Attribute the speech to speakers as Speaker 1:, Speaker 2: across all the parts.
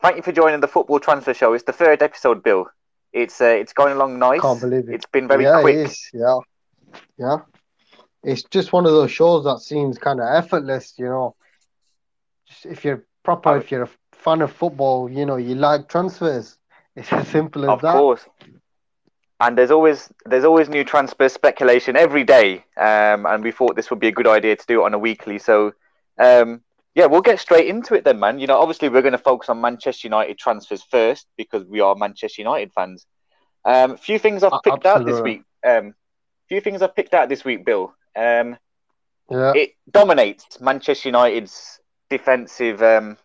Speaker 1: thank you for joining the Football Transfer Show. It's the third episode, Bill. It's uh, it's going along nice.
Speaker 2: Can't believe it.
Speaker 1: It's been very
Speaker 2: yeah,
Speaker 1: quick.
Speaker 2: It is. Yeah, yeah. It's just one of those shows that seems kind of effortless, you know. Just if you're proper, if you're a fan of football, you know, you like transfers. It's as simple as
Speaker 1: Of
Speaker 2: that.
Speaker 1: Of course. And there's always there's always new transfer speculation every day, um, and we thought this would be a good idea to do it on a weekly. So, um, yeah, we'll get straight into it then, man. You know, obviously we're going to focus on Manchester United transfers first because we are Manchester United fans. Um, a few things I've picked out this
Speaker 2: absolutely.
Speaker 1: week. Um, few things I've picked out this week, Bill. Um,
Speaker 2: Yeah,
Speaker 1: it dominates Manchester United's defensive um,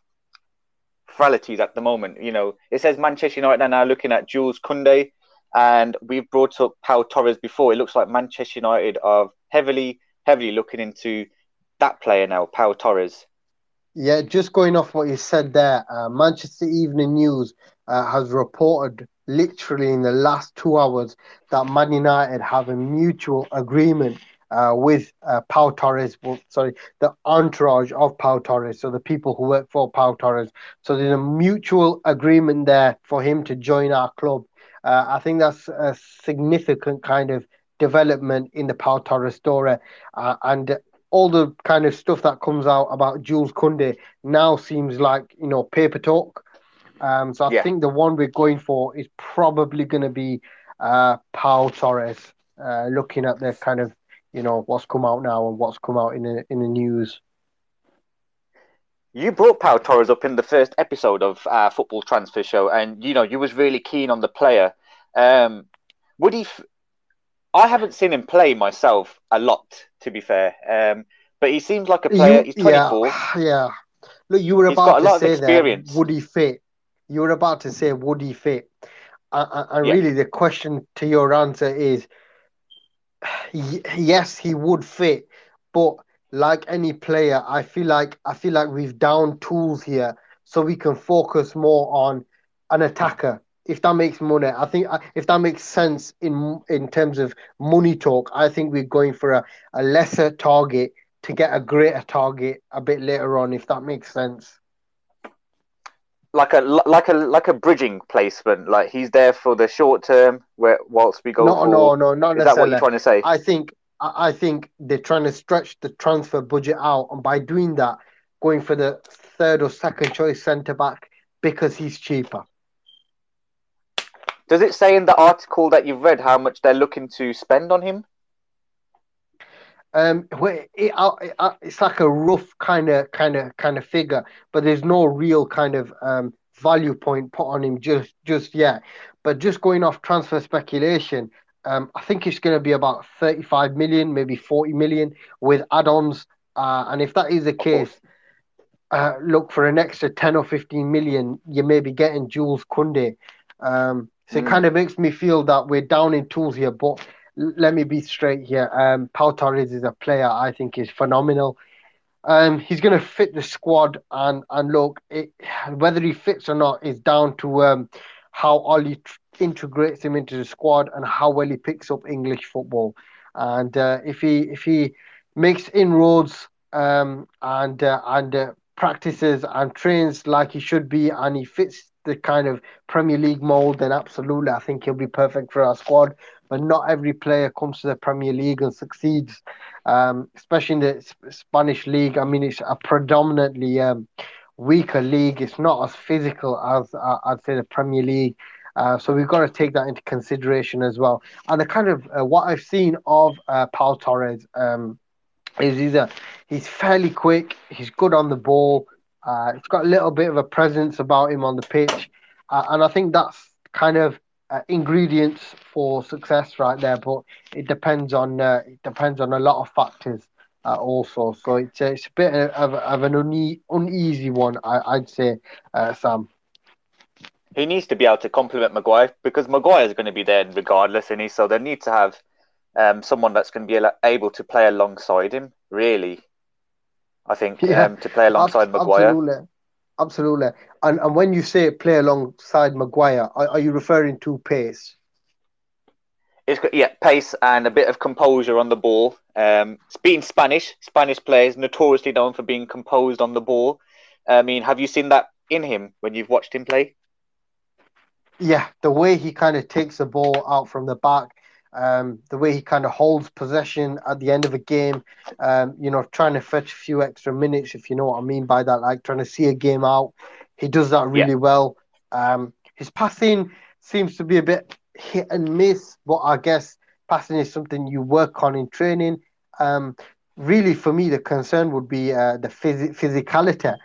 Speaker 1: frailties at the moment. You know, it says Manchester United are now looking at Jules Koundé, and we've brought up Pau Torres before. It looks like Manchester United are heavily, heavily looking into that player now, Pau Torres.
Speaker 2: Yeah. Just going off what you said there, uh, Manchester Evening News uh, has reported literally in the last two hours that Man United have a mutual agreement uh, with uh, Pau Torres. Well, sorry, the entourage of Pau Torres, so the people who work for Pau Torres. So there's a mutual agreement there for him to join our club. Uh, I think that's a significant kind of development in the Pau Torres story, uh, and all the kind of stuff that comes out about Jules Koundé now seems like you know paper talk. Um, so I
Speaker 1: Yeah.
Speaker 2: think the one we're going for is probably going to be uh, Pau Torres. Uh, looking at the kind of you know what's come out now and what's come out in the in the news.
Speaker 1: You brought Paul Torres up in the first episode of our football transfer show, and you know you was really keen on the player. Um, would he? F- I haven't seen him play myself a lot, to be fair. Um, but he seems like a player.
Speaker 2: You-
Speaker 1: He's 24.
Speaker 2: Yeah, yeah. Look, you were
Speaker 1: He's
Speaker 2: about to
Speaker 1: of
Speaker 2: say
Speaker 1: experience.
Speaker 2: there, would he fit? You were about to say, would he fit? And
Speaker 1: Yeah.
Speaker 2: really, the question to your answer is, yes, he would fit. But like any player, I feel like I feel like we've down tools here, so we can focus more on an attacker. If that makes money, I think uh, if that makes sense in in terms of money talk, I think we're going for a, a lesser target to get a greater target a bit later on, if that makes sense.
Speaker 1: like a like a like a bridging placement. Like he's there for the short term, where whilst we go.
Speaker 2: No,
Speaker 1: for,
Speaker 2: no, no, not
Speaker 1: Is that what you're trying to say?
Speaker 2: I think I think they're trying to stretch the transfer budget out, and by doing that, going for the third or second choice centre back because he's cheaper.
Speaker 1: Does it say in the article that you've read how much they're looking to spend on him?
Speaker 2: Um, it, it, it's like a rough kind of kind of kind of figure, but there's no real kind of um value point put on him just just yet. But just going off transfer speculation, um, I think it's going to be about 35 million, maybe 40 million with add-ons. Uh, and if that is the case, uh, look for an extra 10 or 15 million, you may be getting Jules Koundé. Um, so it
Speaker 1: Mm.
Speaker 2: kind of makes me feel that we're down in tools here. But let me be straight here. Um, Pau Torres is a player I think is phenomenal. Um, he's going to fit the squad, and and look, it, whether he fits or not is down to um, how Ollie integrates him into the squad and how well he picks up English football. And uh, if he if he makes inroads um, and uh, and uh, practices and trains like he should be, and he fits the kind of Premier League mold, then absolutely, I think he'll be perfect for our squad. But not every player comes to the Premier League and succeeds, um, especially in the Spanish league. I mean, it's a predominantly um, weaker league. It's not as physical as uh, I'd say the Premier League. Uh, so we've got to take that into consideration as well. And the kind of uh, what I've seen of uh, Paul Torres um, is he's a, he's fairly quick. He's good on the ball. Uh, he's got a little bit of a presence about him on the pitch, uh, and I think that's kind of uh, ingredients for success right there. But it depends on uh, it depends on a lot of factors uh, also. So it's a, it's a bit of, of an une- uneasy one, I, I'd say, uh, Sam.
Speaker 1: He needs to be able to complement Maguire because Maguire is going to be there regardless, and he so they need to have um, someone that's going to be able to play alongside him. Really, I think
Speaker 2: Yeah.
Speaker 1: um, to play alongside
Speaker 2: Abs-
Speaker 1: Maguire.
Speaker 2: Absolutely. Absolutely. And and when you say play alongside Maguire, are, are you referring to pace?
Speaker 1: It's got yeah, pace and a bit of composure on the ball. Um, being Spanish, Spanish players notoriously known for being composed on the ball. I mean, have you seen that in him when you've watched him play?
Speaker 2: Yeah, the way he kind of takes the ball out from the back, um, the way he kind of holds possession at the end of a game, um, you know, trying to fetch a few extra minutes, if you know what I mean by that, like trying to see a game out. He does that really yeah. well. Um, his passing seems to be a bit hit and miss, but I guess passing is something you work on in training. Um, really, for me, the concern would be uh, the phys- physicality.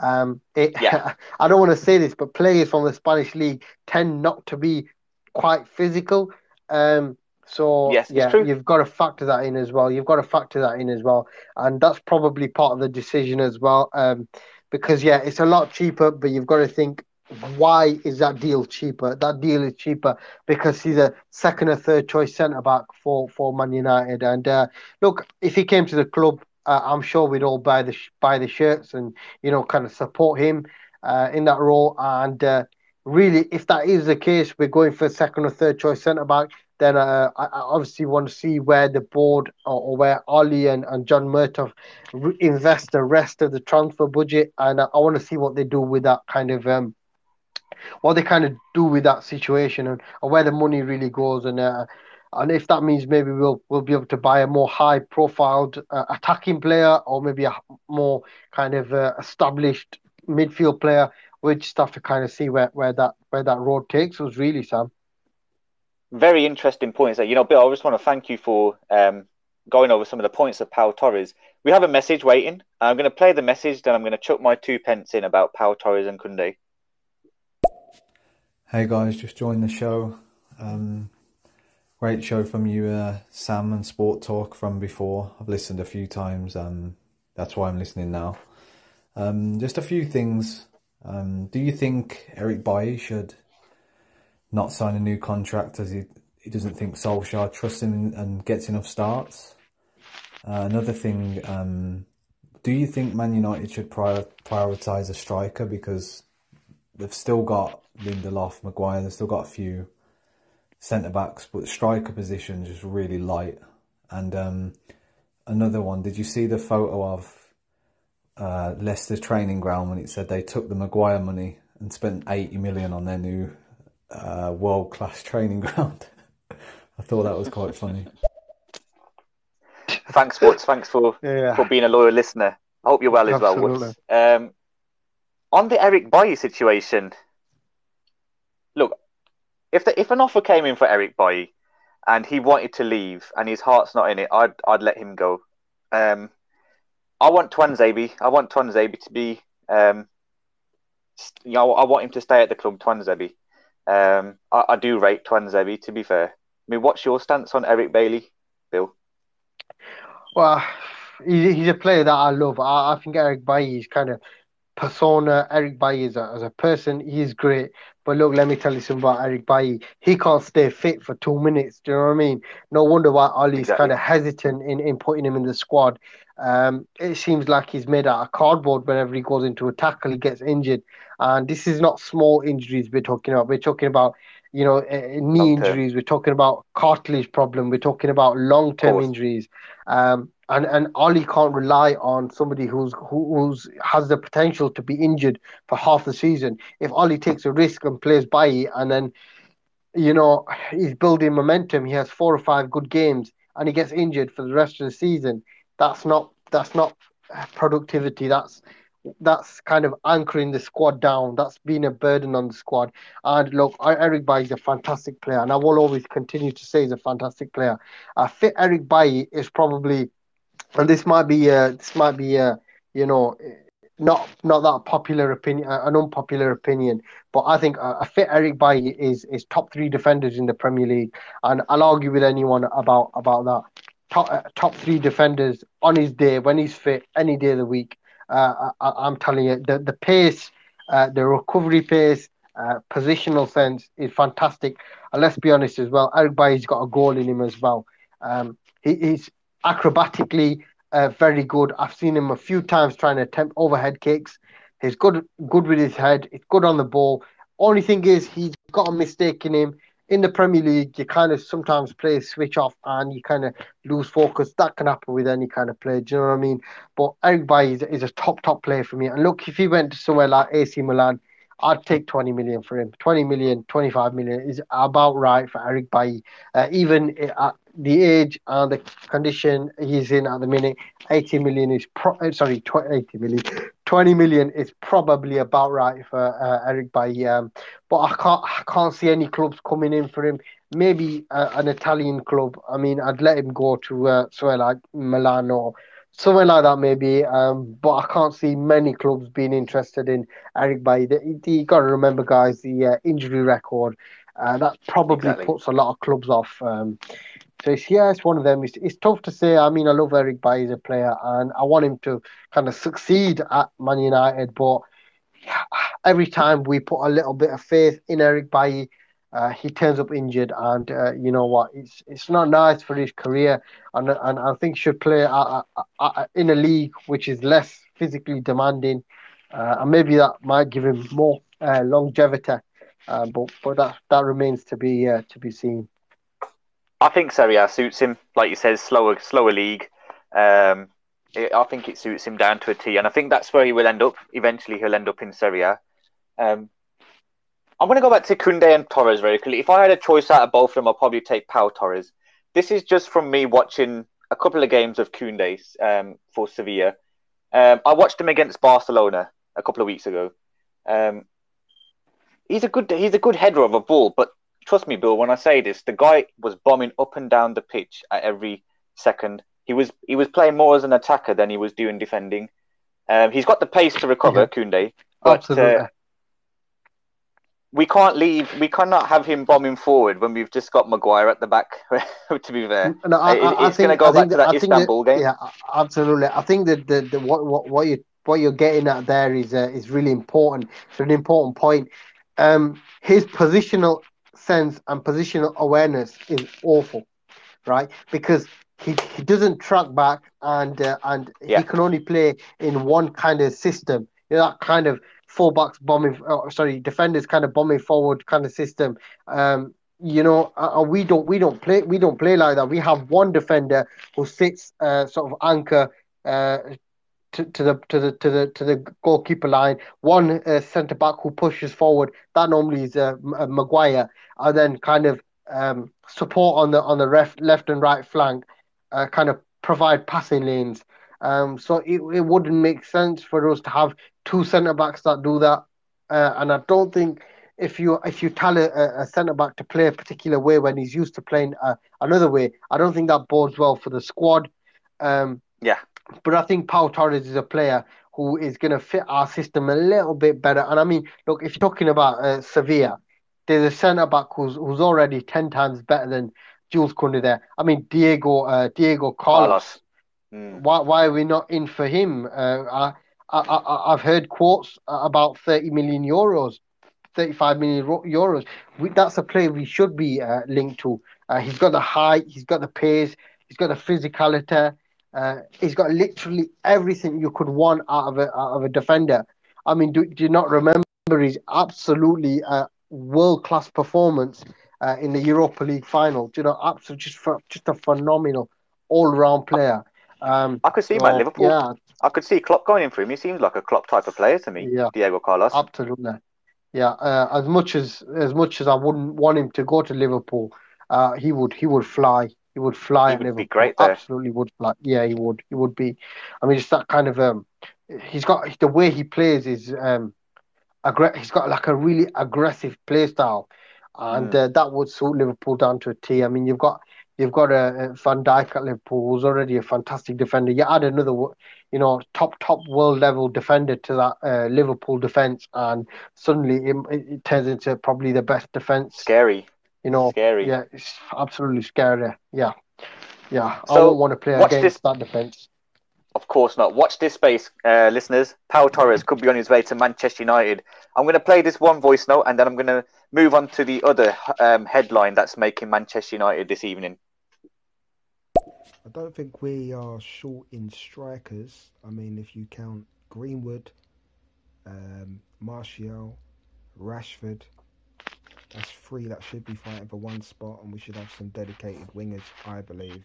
Speaker 2: Um, it, yeah. I don't want to say this, but players from the Spanish league tend not to be quite physical. So yes, yeah, you've got to factor that in as well. You've got to factor that in as well, and that's probably part of the decision as well. Um, because yeah, it's a lot cheaper, but you've got to think why is that deal cheaper? That deal is cheaper because he's a second or third choice centre back for for Man United. And uh, look, if he came to the club, uh, I'm sure we'd all buy the buy the shirts and you know kind of support him uh, in that role. And uh, really, if that is the case, we're going for second or third choice centre back. Then uh, I, obviously want to see where the board or, or where Ollie and, and John Murtough invest the rest of the transfer budget, and I, I want to see what they do with that kind of um, what they kind of do with that situation and, and where the money really goes. And uh, and if that means maybe we'll we'll be able to buy a more high profiled uh, attacking player or maybe a more kind of uh, established midfield player. We just have to kind of see where, where that where that road takes us really sam
Speaker 1: very interesting points there you know bill i just want to thank you for um, going over some of the points of Pau Torres. We have a message waiting. I'm going to play the message, then I'm going to chuck my two pence in about Pau Torres and Koundé.
Speaker 3: Hey guys, just joined the show. Um, great show from you, uh, Sam, and Sport Talk from before. I've listened a few times. Um, that's why I'm listening now. Um, just a few things. Um, do you think Eric Bailly should not sign a new contract as he he doesn't think Solskjaer trusts him and gets enough starts? Uh, another thing. Um, do you think Man United should prior, prioritise a striker because they've still got Lindelof, Maguire. They've still got a few centre backs, but striker position is really light. And um, another one. Did you see the photo of uh, Leicester training ground when it said they took the Maguire money and spent eighty million on their new uh, world class training ground? I thought that was quite funny.
Speaker 1: Thanks, Sports. Thanks for yeah. for being a loyal listener. I hope you're well Absolutely. as well. Um, on the Eric Bailly situation, look, if the, if an offer came in for Eric Bailly and he wanted to leave and his heart's not in it, I'd I'd let him go. Um, I want Tuanzebe. I want Tuanzebe to be, um, you know, I want him to stay at the club. Tuanzebe. Um, I, I do rate Tuanzebe. To be fair, I mean, what's your stance on Eric Bailly, Bill?
Speaker 2: Well, he's a player that I love. I, I think Eric Bailly is kind of persona. Eric Bailly as a, as a person, he's great. But look, let me tell you something about Eric Bailly. He can't stay fit for two minutes. Do you know what I mean? No wonder why Ollie's exactly. kind of hesitant in, in putting him in the squad. Um, it seems like he's made out of cardboard whenever he goes into a tackle, he gets injured. And this is not small injuries we're talking about. We're talking about, you know, uh, knee injuries. We're talking about cartilage problem. We're talking about long term injuries. Um, and and Ollie can't rely on somebody who's who, who's has the potential to be injured for half the season. If Ollie takes a risk and plays by and then you know he's building momentum, he has four or five good games, and he gets injured for the rest of the season. That's not that's not productivity. That's that's kind of anchoring the squad down. That's been a burden on the squad. And look, Eric Bailly is a fantastic player, and I will always continue to say he's a fantastic player. A fit Eric Bailly is probably and this might be uh, this might be uh, you know not not that popular opinion, uh, an unpopular opinion, but I think a, fit Eric Bailly is is top three defenders in the Premier League, and I'll argue with anyone about about that. Top uh, top three defenders on his day when he's fit any day of the week. Uh, I, am telling you, the the pace, uh, the recovery pace, uh, positional sense is fantastic. And let's be honest as well, Eric Bailly's got a goal in him as well. Um, he, he's acrobatically uh, very good. I've seen him a few times trying to attempt overhead kicks. He's good, good with his head. He's good on the ball. Only thing is, he's got a mistake in him. in the Premier League, you kind of sometimes play a switch off and you kind of lose focus. That can happen with any kind of player. Do you know what I mean? But Eric Bailly is, is a top, top player for me. And look, if he went to somewhere like AC Milan, I'd take 20 million for him. 20 million, 25 million is about right for Eric Bailly. Uh, even at the age and the condition he's in at the minute, 80 million is pro- uh, sorry, 20, 80 million, 20 million is probably about right for uh, Eric Bailly. Um, but I can't, I can't see any clubs coming in for him. Maybe uh, an Italian club. I mean, I'd let him go to uh, somewhere like Milan or somewhere like that maybe. Um, but I can't see many clubs being interested in Eric Bailly. You got to remember, guys, the uh, injury record. Uh, that probably exactly. puts a lot of clubs off. Um, so it's, yeah, it's one of them. It's, it's tough to say. I mean, I love Eric Bailly as a player, and I want him to kind of succeed at Man United. But every time we put a little bit of faith in Eric Bailly, uh, he turns up injured, and uh, you know what? It's it's not nice for his career, and and I think should play uh, in a league which is less physically demanding, uh, and maybe that might give him more uh, longevity. Uh, but but that that remains to be to be seen.
Speaker 1: I think Serie A suits him, like you said, slower slower league. Um, it, I think it suits him down to a T, and I think that's where he will end up. Eventually, he'll end up in Serie A. Um, I'm going to go back to Koundé and Torres very quickly. If I had a choice out of both of them, I'll probably take Pau Torres. This is just from me watching a couple of games of Koundé um, for Sevilla. Um, I watched him against Barcelona a couple of weeks ago. Um, he's a good he's a good header of a ball, but trust me, Bill, when I say this, the guy was bombing up and down the pitch at every second. He was he was playing more as an attacker than he was doing defending. Um, he's got the pace to recover, yeah. Koundé, but uh, we can't leave. We cannot have him bombing forward when we've just got Maguire at the back. to be fair, no, I, I, it's going to go back to that, that Istanbul that, game.
Speaker 2: Yeah, absolutely. I think that the, the what what what you what you're getting at there is uh, is really important. It's an important point. Um, his positional sense and positional awareness is awful, right? Because he, he doesn't track back and uh, and yeah. he can only play in one kind of system. You know, that kind of fullbacks bombing, oh, sorry, defenders kind of bombing forward kind of system. Um, you know, uh, uh, we don't we don't play we don't play like that. We have one defender who sits uh, sort of anchor uh, to, to the to the to the to the goalkeeper line. One uh, centre back who pushes forward. That normally is uh, uh Maguire, and then kind of um, support on the on the left left and right flank. Uh, kind of provide passing lanes. Um, so it, it wouldn't make sense for us to have two centre backs that do that. Uh, and I don't think if you if you tell a, a centre back to play a particular way when he's used to playing uh, another way, I don't think that bodes well for the squad. Um,
Speaker 1: yeah.
Speaker 2: But I think Paul Torres is a player who is going to fit our system a little bit better. And I mean, look, if you're talking about uh, Sevilla, there's a centre back who's who's already ten times better than Jules Koundé there. I mean, Diego uh, Diego Carlos. Carlos. Mm. Why why are we not in for him? Uh, I, I, have heard quotes about 30 million euros, 35 million euros. We, that's a player we should be uh, linked to. Uh, he's got the height, he's got the pace, he's got the physicality. Uh, he's got literally everything you could want out of a out of a defender. I mean, do, do you not remember his absolutely uh, world class performance uh, in the Europa League final? Do you know, absolutely just just a phenomenal all round player. Um,
Speaker 1: I could see him at Liverpool. Yeah, I could see Klopp going in for him. He seems like a Klopp type of player to me. Yeah, Diego Carlos.
Speaker 2: Absolutely. Yeah, uh, as much as as much as I wouldn't want him to go to Liverpool, uh, he would he would fly. He would fly.
Speaker 1: He would Liverpool. be great there.
Speaker 2: Absolutely would fly. Yeah, he would. He would be. I mean, it's that kind of um, he's got the way he plays is um, aggra- he's got like a really aggressive play style, and mm. uh, that would suit Liverpool down to a T. I mean, you've got You've got a, a Van Dijk at Liverpool, who's already a fantastic defender. You add another, you know, top top world level defender to that uh, Liverpool defense, and suddenly it, it, turns into probably the best defense.
Speaker 1: Scary.
Speaker 2: You know,
Speaker 1: scary.
Speaker 2: Yeah, it's absolutely scary. Yeah, yeah. So I don't want to play against this... that defense.
Speaker 1: Of course not. Watch this space, uh, listeners. Pau Torres could be on his way to Manchester United. I'm going to play this one voice note, and then I'm going to move on to the other um, headline that's making Manchester United this evening.
Speaker 4: I don't think we are short in strikers. I mean, if you count Greenwood, um, Martial, Rashford, that's three that should be fighting for one spot, and we should have some dedicated wingers, I believe.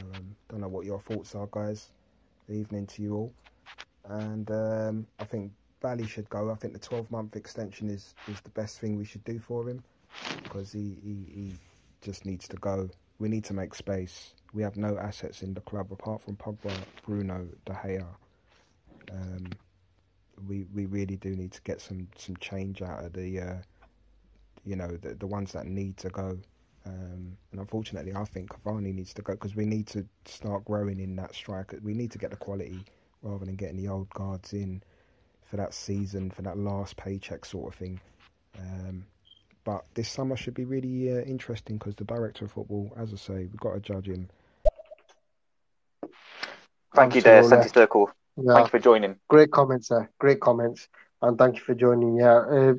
Speaker 4: Um, don't know what your thoughts are, guys. evening to you all. And um, I think Bally should go. I think the 12 month extension is, is the best thing we should do for him because he, he, he just needs to go. We need to make space. We have no assets in the club apart from Pogba, Bruno, De Gea. Um, we we really do need to get some, some change out of the uh, you know the the ones that need to go. Um, and unfortunately, I think Cavani needs to go because we need to start growing in that striker. We need to get the quality rather than getting the old guards in for that season, for that last paycheck sort of thing. Um, but this summer should be really uh, interesting because the director of football, as I say, we've got to judge him.
Speaker 1: Thank you, there, Centre Circle. Yeah. Thank you for joining.
Speaker 2: Great comments, sir. Great comments, and thank you for joining. Yeah, uh,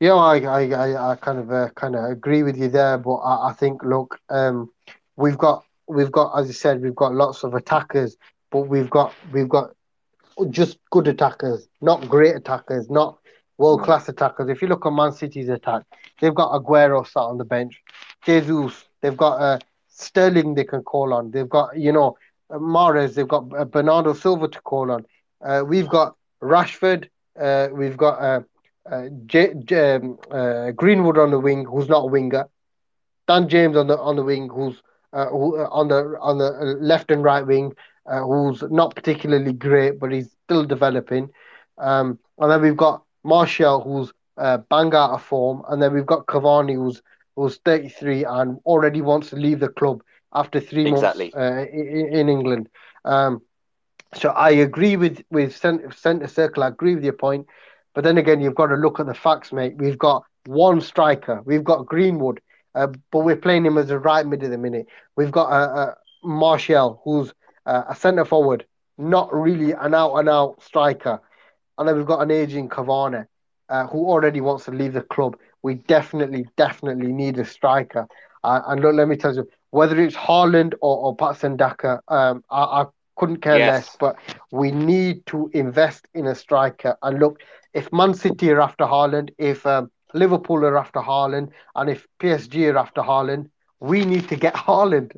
Speaker 2: yeah, I, I, I, I kind of, uh, kind of agree with you there, but I, I think, look, um, we've got, we've got, as I said, we've got lots of attackers, but we've got, we've got just good attackers, not great attackers, not world class attackers. If you look at Man City's attack, they've got Aguero sat on the bench, Jesus, they've got uh, Sterling they can call on, they've got you know Mahrez, they've got uh, Bernardo Silva to call on. Uh, we've got Rashford, uh, we've got uh, uh, J- J- um, uh, Greenwood on the wing, who's not a winger. Dan James on the on the wing, who's who, on the on the left and right wing, who's not particularly great, but he's still developing. Um, and then we've got Martial, who's uh, bang out of form, and then we've got Cavani, who's who's 33 and already wants to leave the club after three exactly. months uh, in, in, England. Um, so I agree with with centre, centre circle. I agree with your point, but then again, you've got to look at the facts, mate. We've got one striker. We've got Greenwood, uh, but we're playing him as a right mid at the minute. We've got uh, uh, Martial, who's uh, a centre forward, not really an out and out striker and then we've got an aging Cavani uh, who already wants to leave the club. We definitely, definitely need a striker. Uh, and look, let me tell you, whether it's Haaland or, or Patson Daka, um, I, I, couldn't care yes. less. But we need to invest in a striker. And look, if Man City are after Haaland, if um, Liverpool are after Haaland, and if PSG are after Haaland, we need to get Haaland.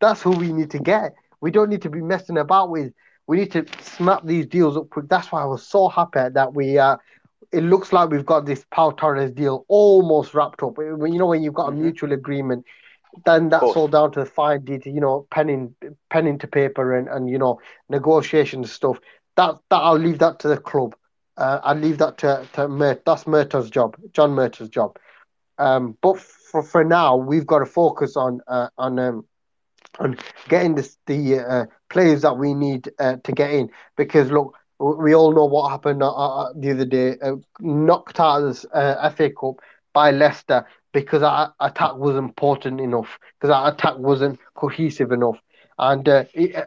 Speaker 2: That's who we need to get. We don't need to be messing about with we need to snap these deals up quick. That's why I was so happy that we. Uh, it looks like we've got this Pau Torres deal almost wrapped up. You know when you've got a mm-hmm. mutual agreement, then that's all down to the fine detail. You know, penning penning to paper and and you know negotiation stuff. That that I'll leave that to the club. Uh, I'll leave that to to Mer- that's Murtough's job, John Murtough's job. Um, but for for now, we've got to focus on uh, on um, on getting this, the uh, players that we need uh, to get in. Because look, we all know what happened uh, uh the other day, uh, knocked out of uh, FA Cup by Leicester because our attack wasn't important enough, because our attack wasn't cohesive enough. And uh,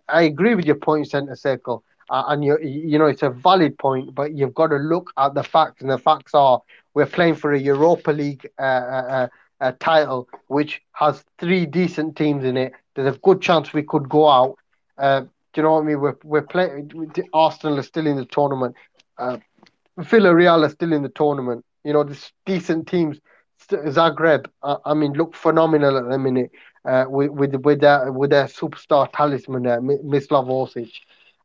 Speaker 2: I agree with your point, centre circle. Uh, and you you know it's a valid point, but you've got to look at the facts, and the facts are we're playing for a Europa League uh, title, which has three decent teams in it, there's a good chance we could go out. Uh, do you know what I mean? We're we're playing. Arsenal are still in the tournament. Uh, Villarreal are still in the tournament. You know, there's decent teams. Zagreb, uh, I mean, look phenomenal at the minute uh, with with with their with their superstar talisman, uh, Mislav Orsic.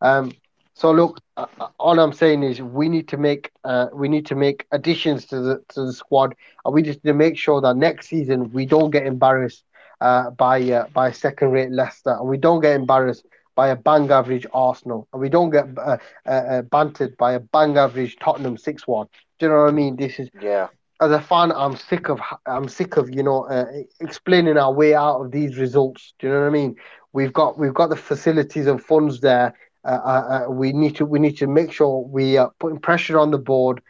Speaker 2: Um, so look, uh, uh, all I'm saying is we need to make uh, we need to make additions to the to the squad, and we just need to make sure that next season we don't get embarrassed uh, by uh, by second rate Leicester, and we don't get embarrassed by a bang average Arsenal, and we don't get uh, uh bantered by a bang average Tottenham six one. Do you know what I mean? This is
Speaker 1: yeah.
Speaker 2: As a fan, I'm sick of I'm sick of you know uh, explaining our way out of these results. Do you know what I mean? We've got we've got the facilities and funds there. we need to we need to make sure we are putting pressure on the board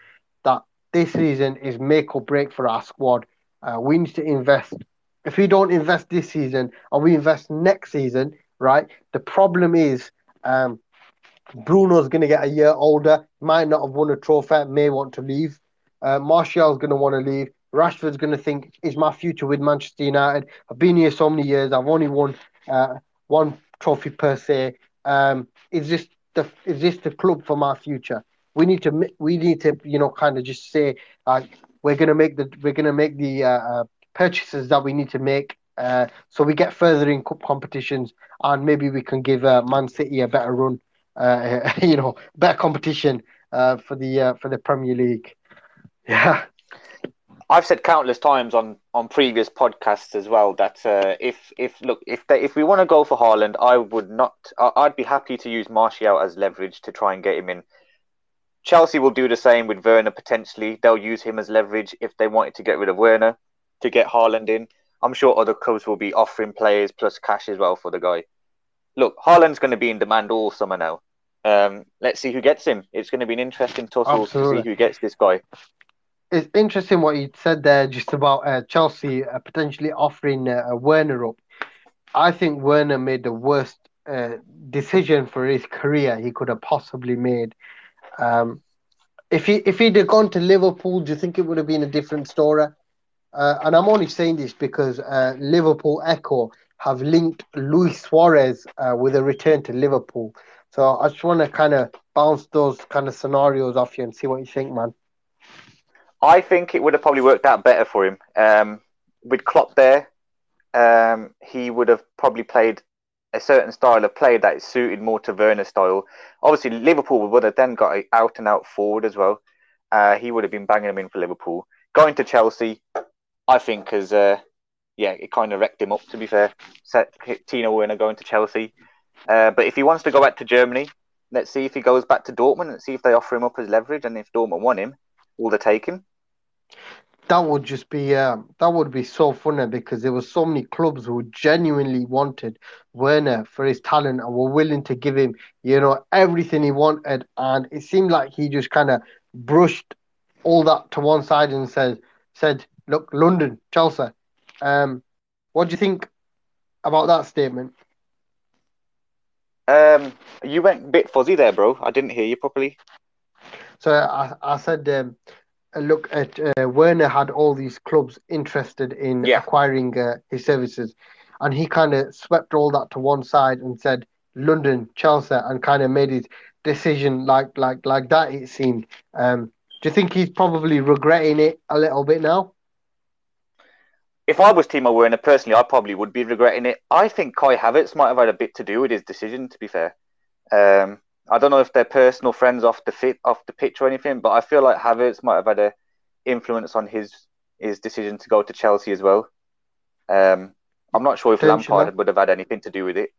Speaker 2: that this season is make or break for our squad. we need to invest if we don't invest this season and we invest next season, right? The problem is um, Bruno's going to get a year older, might not have won a trophy, may want to leave. Uh, Martial's going to want to leave. Rashford's going to think, is my future with Manchester United? I've been here so many years. I've only won uh, one trophy per se. Um, is this the is this the club for my future? We need to we need to you know kind of just say like we're gonna make the we're gonna make the uh, uh, purchases that we need to make, uh, so we get further in cup competitions, and maybe we can give uh, Man City a better run, uh, you know, better competition uh, for the uh, for the Premier League. Yeah.
Speaker 1: I've said countless times on, on previous podcasts as well that uh, if if look if they, if we want to go for Haaland, I would not. I'd be happy to use Martial as leverage to try and get him in. Chelsea will do the same with Werner potentially. They'll use him as leverage if they wanted to get rid of Werner to get Haaland in. I'm sure other clubs will be offering players plus cash as well for the guy. Look, Haaland's going to be in demand all summer now. Um, let's see who gets him. It's going to be an interesting tussle Absolutely. to see who gets this guy
Speaker 2: it's interesting what you said there just about uh, Chelsea uh, potentially offering uh, Werner up. I think Werner made the worst uh, decision for his career he could have possibly made. Um, if he if he'd have gone to Liverpool, do you think it would have been a different story? Uh, and I'm only saying this because uh, Liverpool Echo have linked Luis Suarez with a return to Liverpool. So I just want to kind of bounce those kind of scenarios off you and see what you think, man.
Speaker 1: I think it would have probably worked out better for him. Um, with Klopp there, um, he would have probably played a certain style of play that suited more to Werner's style. Obviously, Liverpool would have then got an out and out forward as well. Uh, he would have been banging him in for Liverpool. Going to Chelsea, I think, has uh, yeah, it kind of wrecked him up. To be fair, Set Timo Werner going to Chelsea. Uh, but if he wants to go back to Germany, let's see if he goes back to Dortmund and see if they offer him up as leverage. And if Dortmund want him, will they take him?
Speaker 2: That would just be uh, that would be so funny because there were so many clubs who genuinely wanted Werner for his talent and were willing to give him, you know, everything he wanted. And it seemed like he just kind of brushed all that to one side and said, "said Look, London, Chelsea. Um, what do you think about that statement?"
Speaker 1: Um, you went a bit fuzzy there, bro. I didn't hear you properly.
Speaker 2: So I, I said um, look at uh, Werner had all these clubs interested in yeah. acquiring uh, his services, and he kind of swept all that to one side and said London, Chelsea, and kind of made his decision like like like that. It seemed. Um, do you think he's probably regretting it a little bit now?
Speaker 1: If I was Timo Werner personally, I probably would be regretting it. I think Kai Havertz might have had a bit to do with his decision. To be fair, um, I don't know if they're personal friends off the fit off the pitch or anything, but I feel like Havertz might have had a influence on his his decision to go to Chelsea as well. Um, I'm not sure if Lampard would have had anything to do with it,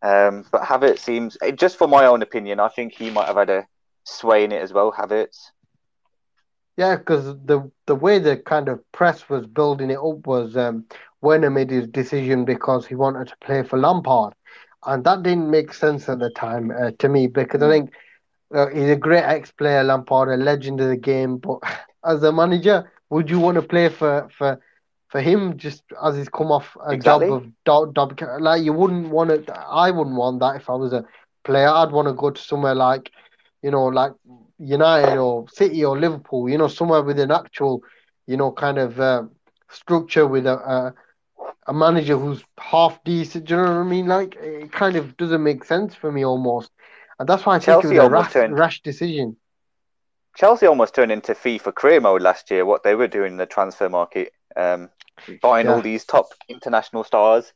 Speaker 1: um, but Havertz seems just for my own opinion, I think he might have had a sway in it as well. Havertz.
Speaker 2: Yeah, because the the way the kind of press was building it up was um, Werner made his decision because he wanted to play for Lampard, and that didn't make sense at the time uh, to me because I mm. think uh, he's a great ex-player, Lampard, a legend of the game. But as a manager, would you want to play for for for him just as he's come off a exactly. job of job, like you wouldn't want it. I wouldn't want that if I was a player. I'd want to go to somewhere like you know like United or City or Liverpool. You know somewhere with an actual you know kind of uh, structure with a, a a manager who's half decent. Do you know what I mean? Like it kind of doesn't make sense for me almost, and that's why I Chelsea think it was a rash, turned, rash decision.
Speaker 1: Chelsea almost turned into FIFA career mode last year. What they were doing in the transfer market, um, buying yeah. all these top international stars,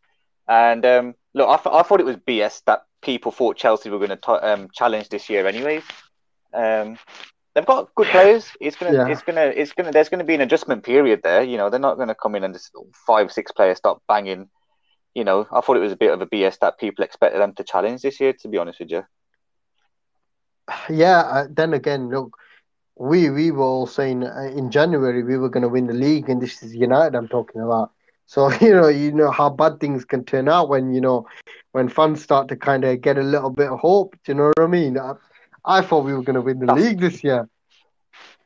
Speaker 1: and um, look, I, th- I thought it was BS that people thought Chelsea were going to um, challenge this year, anyways. Um, they've got good players. It's gonna, yeah. it's gonna, it's gonna. There's gonna be an adjustment period there. You know, they're not gonna come in and just five, six players start banging. You know, I thought it was a bit of a BS that people expected them to challenge this year. To be honest with you.
Speaker 2: Yeah. Uh, then again, look, we we were all saying uh, in January we were going to win the league, and this is United I'm talking about. So you know, you know how bad things can turn out when you know when fans start to kind of get a little bit of hope. Do you know what I mean? I, thought we were going to win the that's, league this year.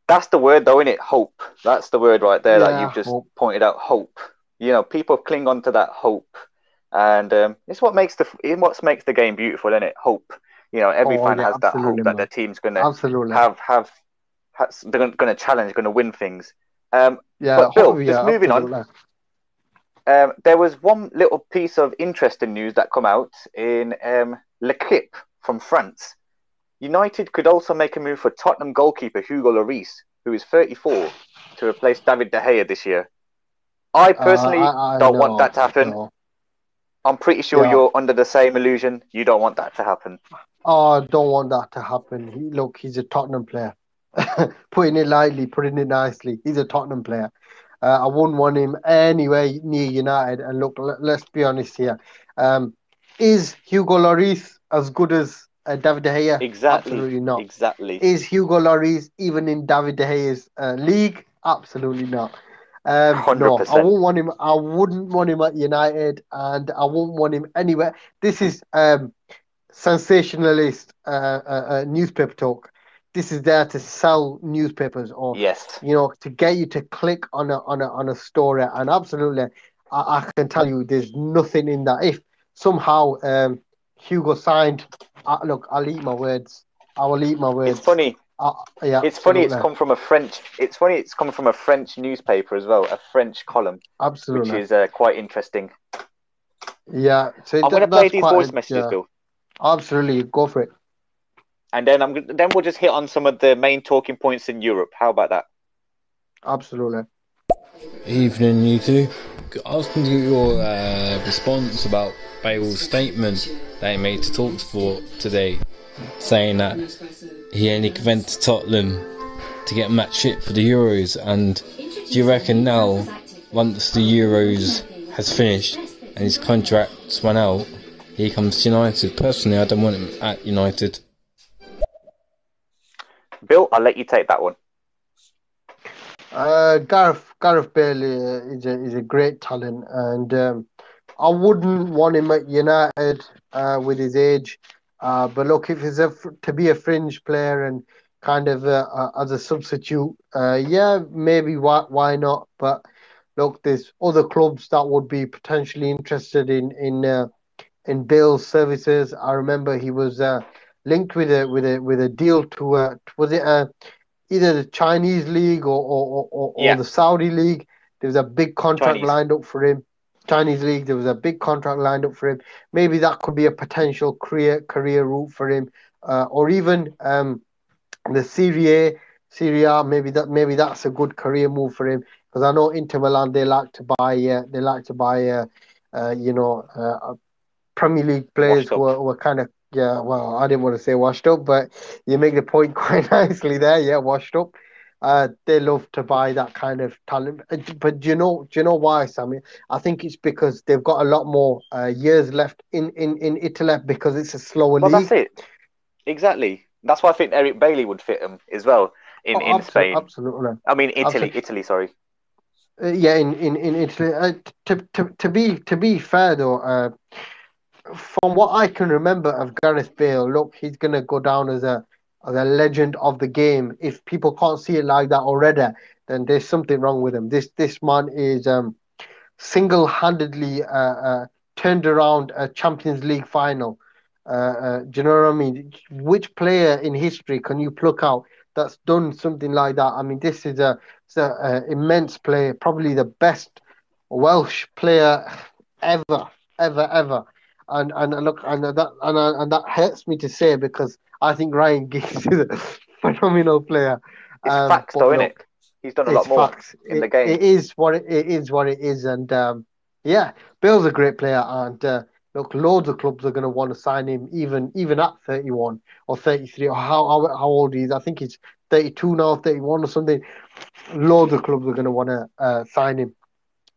Speaker 1: That's the word, though, isn't it? Hope. That's the word right there yeah, that you've just hope. pointed out. Hope. You know, people cling on to that hope, and um, it's what makes the what makes the game beautiful, isn't it? Hope. You know, every oh, fan yeah, has that hope man. that their team's going to have have. Has, they're going to challenge, going to win things. Um, yeah, but Bill, hope, just moving absolutely. on. Um, there was one little piece of interesting news that come out in um, L'Equipe from France. United could also make a move for Tottenham goalkeeper Hugo Lloris, who is 34, to replace David De Gea this year. I personally
Speaker 2: Uh, I- I
Speaker 1: don't
Speaker 2: know,
Speaker 1: want that to happen.
Speaker 2: no.
Speaker 1: I'm pretty sure
Speaker 2: Yeah.
Speaker 1: you're under the same illusion. You don't want that to happen.
Speaker 2: Oh, I don't want that to happen. He, look, he's a Tottenham player. putting it lightly, putting it nicely. He's a Tottenham player. Uh, I wouldn't want him anywhere near United. And look, let, us be honest here. Um, is Hugo Lloris as good as uh, David De Gea?
Speaker 1: Exactly.
Speaker 2: Absolutely not.
Speaker 1: Exactly.
Speaker 2: Is Hugo Lloris even in David De Gea's uh, league? Absolutely not. Um, no, I
Speaker 1: 100%.
Speaker 2: wouldn't want him. I wouldn't want him at United, and I wouldn't want him anywhere. This is um, sensationalist uh, uh, uh, newspaper talk. This is there to sell newspapers or
Speaker 1: yes.
Speaker 2: you know to get you to click on a on a on a story. And absolutely, I, I can tell you, there's nothing in that. If somehow um, Hugo signed, uh, look, I'll eat my words. I will eat my words.
Speaker 1: It's funny.
Speaker 2: Uh, yeah,
Speaker 1: It's funny. It's
Speaker 2: absolutely.
Speaker 1: come from a French. It's funny. It's come from a French newspaper as well, a French column,
Speaker 2: absolutely.
Speaker 1: which is uh, quite interesting.
Speaker 2: Yeah, so
Speaker 1: I'm
Speaker 2: that-
Speaker 1: going to play these voice
Speaker 2: a-
Speaker 1: messages,
Speaker 2: yeah,
Speaker 1: Bill,
Speaker 2: Absolutely, go for it.
Speaker 1: and then I'm then we'll just hit on some of the main talking points in Europe. How about that?
Speaker 2: Absolutely.
Speaker 5: Evening, you two. I was going to get your uh, response about Bale's statement that he made to Talksport today, saying that he only went to Tottenham to get match fit for the Euros. And do you reckon now, once the Euros has finished and his contract's run out, he comes to United? Personally, I don't want him at United.
Speaker 1: Bill, I'll let you take that one.
Speaker 2: Uh, Gareth Gareth Bale uh, is a is a great talent, and um, I wouldn't want him at United uh, with his age. Uh, but look, if he's a, to be a fringe player and kind of uh, uh, as a substitute, uh, yeah, maybe why why not? But look, there's other clubs that would be potentially interested in in uh, in Bale's services. I remember he was uh, linked with a with a with a deal to uh, was it uh, either the Chinese league or or, or, or
Speaker 1: Yeah.
Speaker 2: the Saudi league. There was a big contract
Speaker 1: Chinese.
Speaker 2: lined up for him. Chinese league, there was a big contract lined up for him. Maybe that could be a potential career career route for him, uh, or even um, the Serie A, Serie A. Maybe that maybe that's a good career move for him because I know Inter Milan they like to buy uh, they like to buy uh, uh, you know uh, Premier League players who are, who are kind of yeah. Well, I didn't want to say washed up, but you make the point quite nicely there. Yeah, washed up. Uh, they love to buy that kind of talent, Uh, but do you know, do you know why, Sammy? I think it's because they've got a lot more uh, years left in, in, in Italy because it's a slower
Speaker 1: Well,
Speaker 2: league.
Speaker 1: that's it. Exactly. That's why I think Eric Bailly would fit him as well in,
Speaker 2: Oh,
Speaker 1: in
Speaker 2: abso-
Speaker 1: Spain.
Speaker 2: absolutely.
Speaker 1: I mean, Italy.
Speaker 2: absolutely.
Speaker 1: Italy. Sorry.
Speaker 2: Uh, yeah, in in in Italy. Uh, to to to be to be fair though, uh, from what I can remember of Gareth Bale, look, he's gonna go down as a a legend of the game. If people can't see it like that already, then there's something wrong with him. This this man is um single-handedly uh, uh, turned around a Champions League final. Uh, uh, do you know what I mean? Which player in history can you pluck out that's done something like that? I mean, this is a an uh, immense player, probably the best Welsh player ever, ever, ever. And and look, and that and, and that hurts me to say because I think Ryan Giggs is a phenomenal player.
Speaker 1: It's
Speaker 2: Um,
Speaker 1: facts, though, isn't it? He's done a lot more
Speaker 2: facts.
Speaker 1: in
Speaker 2: It-
Speaker 1: the game.
Speaker 2: It is what it, it is. What it is, and um, yeah, Bill's a great player, and uh, look, loads of clubs are going to want to sign him, even even at thirty one or thirty three or how, how how old he is. I think he's thirty two now, thirty one or something. Loads of clubs are going to want to uh, sign him.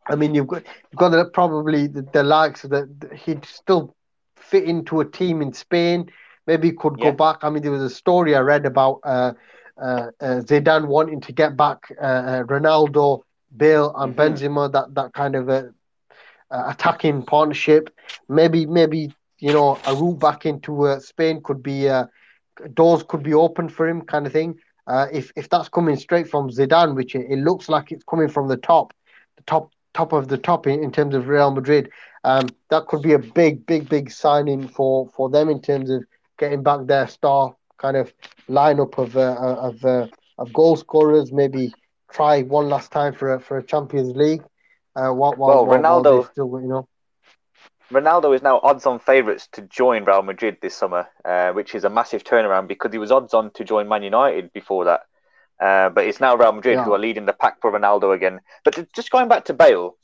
Speaker 2: I mean, you've got you've got the, probably the, the likes that he'd still fit into a team in Spain. Maybe he could
Speaker 1: Yeah.
Speaker 2: go back. I mean, there was a story I read about uh, uh, uh, Zidane wanting to get back uh, uh, Ronaldo, Bale, and
Speaker 1: Mhm.
Speaker 2: Benzema. That that kind of a, attacking partnership. Maybe maybe you know a route back into uh, Spain could be uh, doors could be open for him, kind of thing. Uh, if if that's coming straight from Zidane, which it, it looks like it's coming from the top, the top top of the top in, in terms of Real Madrid, um, that could be a big big big signing for for them in terms of getting back their star kind of lineup of uh, of uh, of goal scorers. Maybe try one last time for a for a Champions League. Uh, while, while,
Speaker 1: Well,
Speaker 2: while, while
Speaker 1: Ronaldo-
Speaker 2: they're still, you know,
Speaker 1: Ronaldo is now odds-on favourites to join Real Madrid this summer, uh, which is a massive turnaround because he was odds-on to join Man United before that. Uh, but it's now Real Madrid
Speaker 2: Yeah.
Speaker 1: who are leading the pack for Ronaldo again. But just going back to Bale,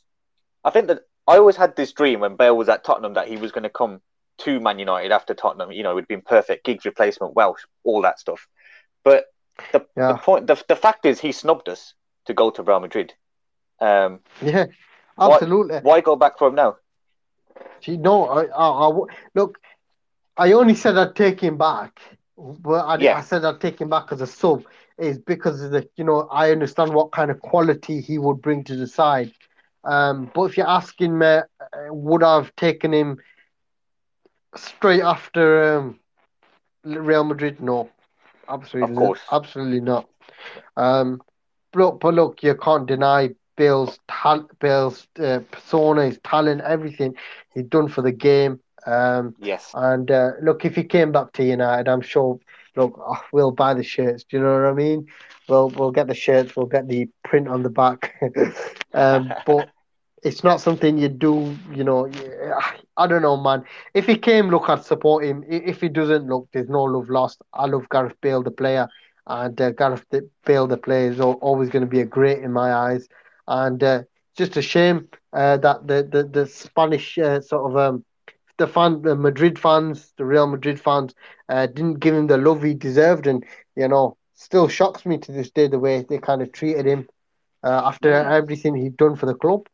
Speaker 1: I think that I always had this dream when Bale was at Tottenham that he was going to come to Man United after Tottenham. You know, it'd been perfect, Giggs replacement, Welsh, all that stuff. But the,
Speaker 2: Yeah.
Speaker 1: the point, the, the fact is, he snubbed us to go to Real Madrid. Um,
Speaker 2: Yeah,
Speaker 1: Why-
Speaker 2: absolutely.
Speaker 1: why go back for him now?
Speaker 2: See, no, I, I, I look. I only said I'd take him back, but I,
Speaker 1: Yeah.
Speaker 2: I said I'd take him back as a sub is because of the, you know, I understand what kind of quality he would bring to the side. Um, but if you're asking me, uh, would I have taken him straight after um, Real Madrid? No, absolutely,
Speaker 1: Of course.
Speaker 2: absolutely not. Um, but, but look, you can't deny Bale's tal- Bale's uh, persona, his talent, everything he's done for the game. Um,
Speaker 1: Yes.
Speaker 2: and uh, look, if he came back to United, I'm sure. Look, oh, we'll buy the shirts. Do you know what I mean? We'll we'll get the shirts. We'll get the print on the back. um, but it's not something you do. You know, I don't know, man. If he came, look, I'd support him. If he doesn't, look, there's no love lost. I love Gareth Bale, the player, and uh, Gareth Bale, the player, is always going to be a great in my eyes. And uh, just a shame uh, that the the the Spanish uh, sort of um the fan, the Madrid fans, the Real Madrid fans, uh, didn't give him the love he deserved, and you know, still shocks me to this day the way they kind of treated him uh, after everything he'd done for the club.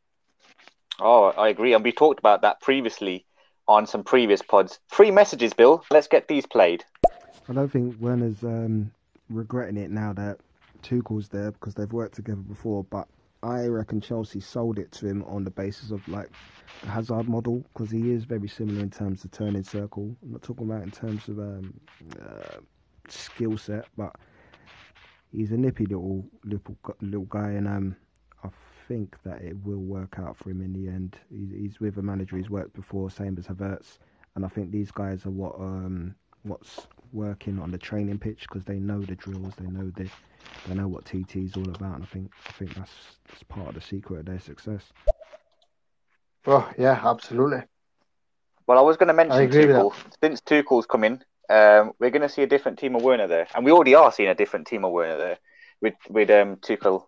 Speaker 1: Oh, I agree. And we talked about that previously on some previous pods. Three messages, Bill. Let's get these played.
Speaker 4: I don't think Werner's um, regretting it now that Tuchel's there because they've worked together before. But I reckon Chelsea sold it to him on the basis of like the Hazard model because he is very similar in terms of turning circle. I'm not talking about in terms of um, uh, skill set, but he's a nippy little little little guy, and um, I think that it will work out for him in the end. He's, he's with a manager he's worked before, same as Havertz, and I think these guys are what um what's working on the training pitch because they know the drills, they know the they know what TT is all about, and I think I think that's, that's part of the secret of their success.
Speaker 2: Oh yeah, absolutely.
Speaker 1: Well, I was going to mention
Speaker 2: I agree with
Speaker 1: Tuchel. Since Tuchel's come in, um, we're going to see a different team of Werner there, and we already are seeing a different team of Werner there with with um, Tuchel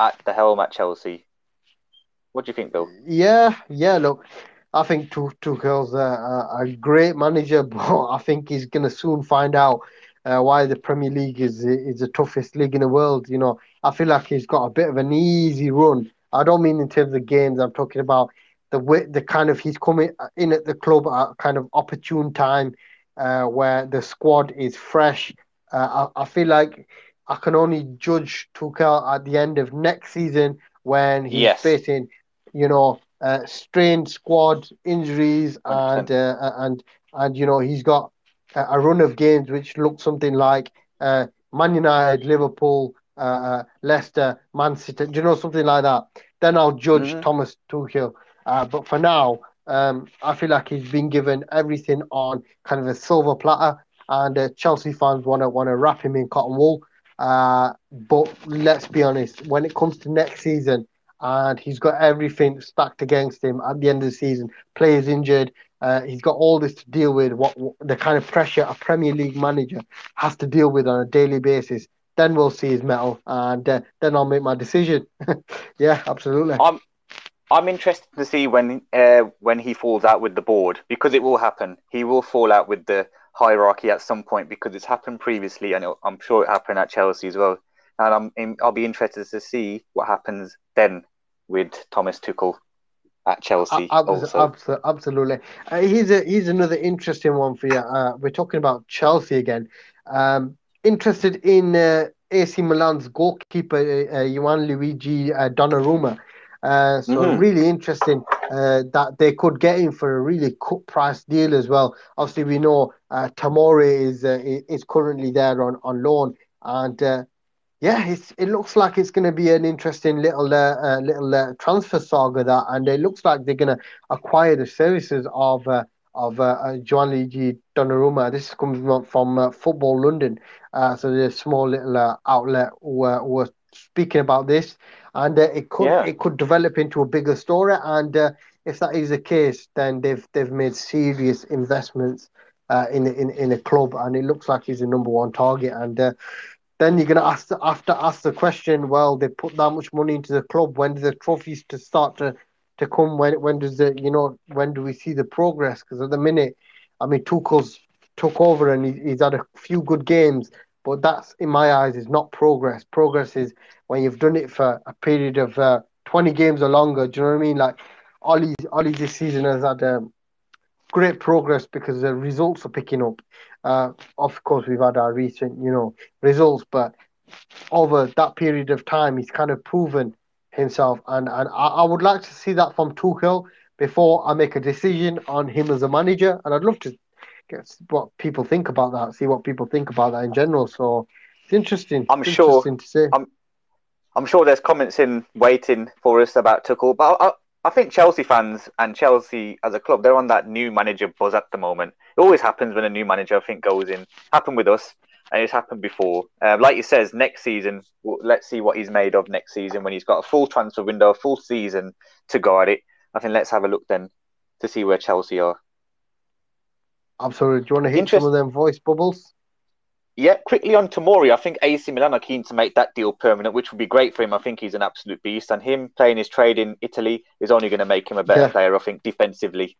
Speaker 1: at the helm at Chelsea. What do you think, Bill?
Speaker 2: Yeah, yeah. Look, I think Tu- Tuchel's a, a, great manager, but I think he's going to soon find out uh, why the Premier League is is the toughest league in the world. You know, I feel like he's got a bit of an easy run. I don't mean in terms of games. I'm talking about the way the kind of he's coming in at the club at kind of opportune time uh, where the squad is fresh. Uh, I, I feel like I can only judge Tuchel at the end of next season when he's
Speaker 1: Yes.
Speaker 2: facing, you know, uh, strained squad injuries and uh, and and you know he's got a, run of games which look something like uh, Man United, Liverpool, uh, uh, Leicester, Man City, do you know something like that? Then I'll judge
Speaker 1: Mhm.
Speaker 2: Thomas Tuchel. Uh, but for now, um, I feel like he's been given everything on kind of a silver platter, and uh, Chelsea fans want to want to wrap him in cotton wool. Uh, but let's be honest, when it comes to next season, and he's got everything stacked against him at the end of the season, players injured, uh, he's got all this to deal with. What, what the kind of pressure a Premier League manager has to deal with on a daily basis. Then we'll see his metal, and uh, then I'll make my decision. yeah, absolutely.
Speaker 1: I'm I'm interested to see when uh, when he falls out with the board because it will happen. He will fall out with the hierarchy at some point because it's happened previously, and it, I'm sure it happened at Chelsea as well. And I'm in, I'll be interested to see what happens then with Thomas Tuchel at Chelsea.
Speaker 2: Ab-
Speaker 1: also,
Speaker 2: abso- absolutely. Uh, here's a here's another interesting one for you. Uh, we're talking about Chelsea again. Um, interested in uh, AC Milan's goalkeeper uh, uh, Gianluigi uh, Donnarumma. Uh, so
Speaker 1: Mhm.
Speaker 2: really interesting uh, that they could get him for a really cut price deal as well. Obviously, we know uh, Tomori is uh, is currently there on, on loan, and uh, yeah, it's, it looks like it's going to be an interesting little uh, uh, little uh, transfer saga that, and it looks like they're going to acquire the services of uh, of uh, Gianluigi Donnarumma. This comes from- from uh, Football London, uh, so there's a small little uh, outlet uh, who are speaking about this, and uh, it could
Speaker 1: Yeah.
Speaker 2: it could develop into a bigger story. And uh, if that is the case, then they've they've made serious investments uh, in in in a club, and it looks like he's the number one target. And uh, then you're gonna ask have to ask the question. Well, they put that much money into the club. When do the trophies to start to to come? When when does the you know when do we see the progress? Because at the minute, I mean, Tuchel's took over and he, he's had a few good games, but that's in my eyes is not progress. Progress is when you've done it for a period of uh, 20 games or longer. Do you know what I mean? Like Ollie, Ollie this season has had um, great progress because the results are picking up. Uh, of course, we've had our recent, you know, results, but over that period of time, he's kind of proven himself, and and I, I would like to see that from Tuchel before I make a decision on him as a manager, and I'd love to get what people think about that, see what people think about that in general. So it's interesting.
Speaker 1: I'm
Speaker 2: it's
Speaker 1: sure.
Speaker 2: Interesting.
Speaker 1: I'm, I'm sure there's comments in waiting for us about Tuchel, but I, I think Chelsea fans and Chelsea as a club, they're on that new manager buzz at the moment. It always happens when a new manager, I think, goes in. Happened with us, and it's happened before. Um, like he says, next season, let's see what he's made of next season when he's got a full transfer window, a full season to go at it. I think let's have a look then to see where Chelsea are.
Speaker 2: Absolutely. Do you want to hit
Speaker 1: Interest-
Speaker 2: some of them voice bubbles?
Speaker 1: Yeah, quickly on Tomori, I think AC Milan are keen to make that deal permanent, which would be great for him. I think he's an absolute beast, and him playing his trade in Italy is only going to make him a better
Speaker 2: Yeah.
Speaker 1: player, I think, defensively.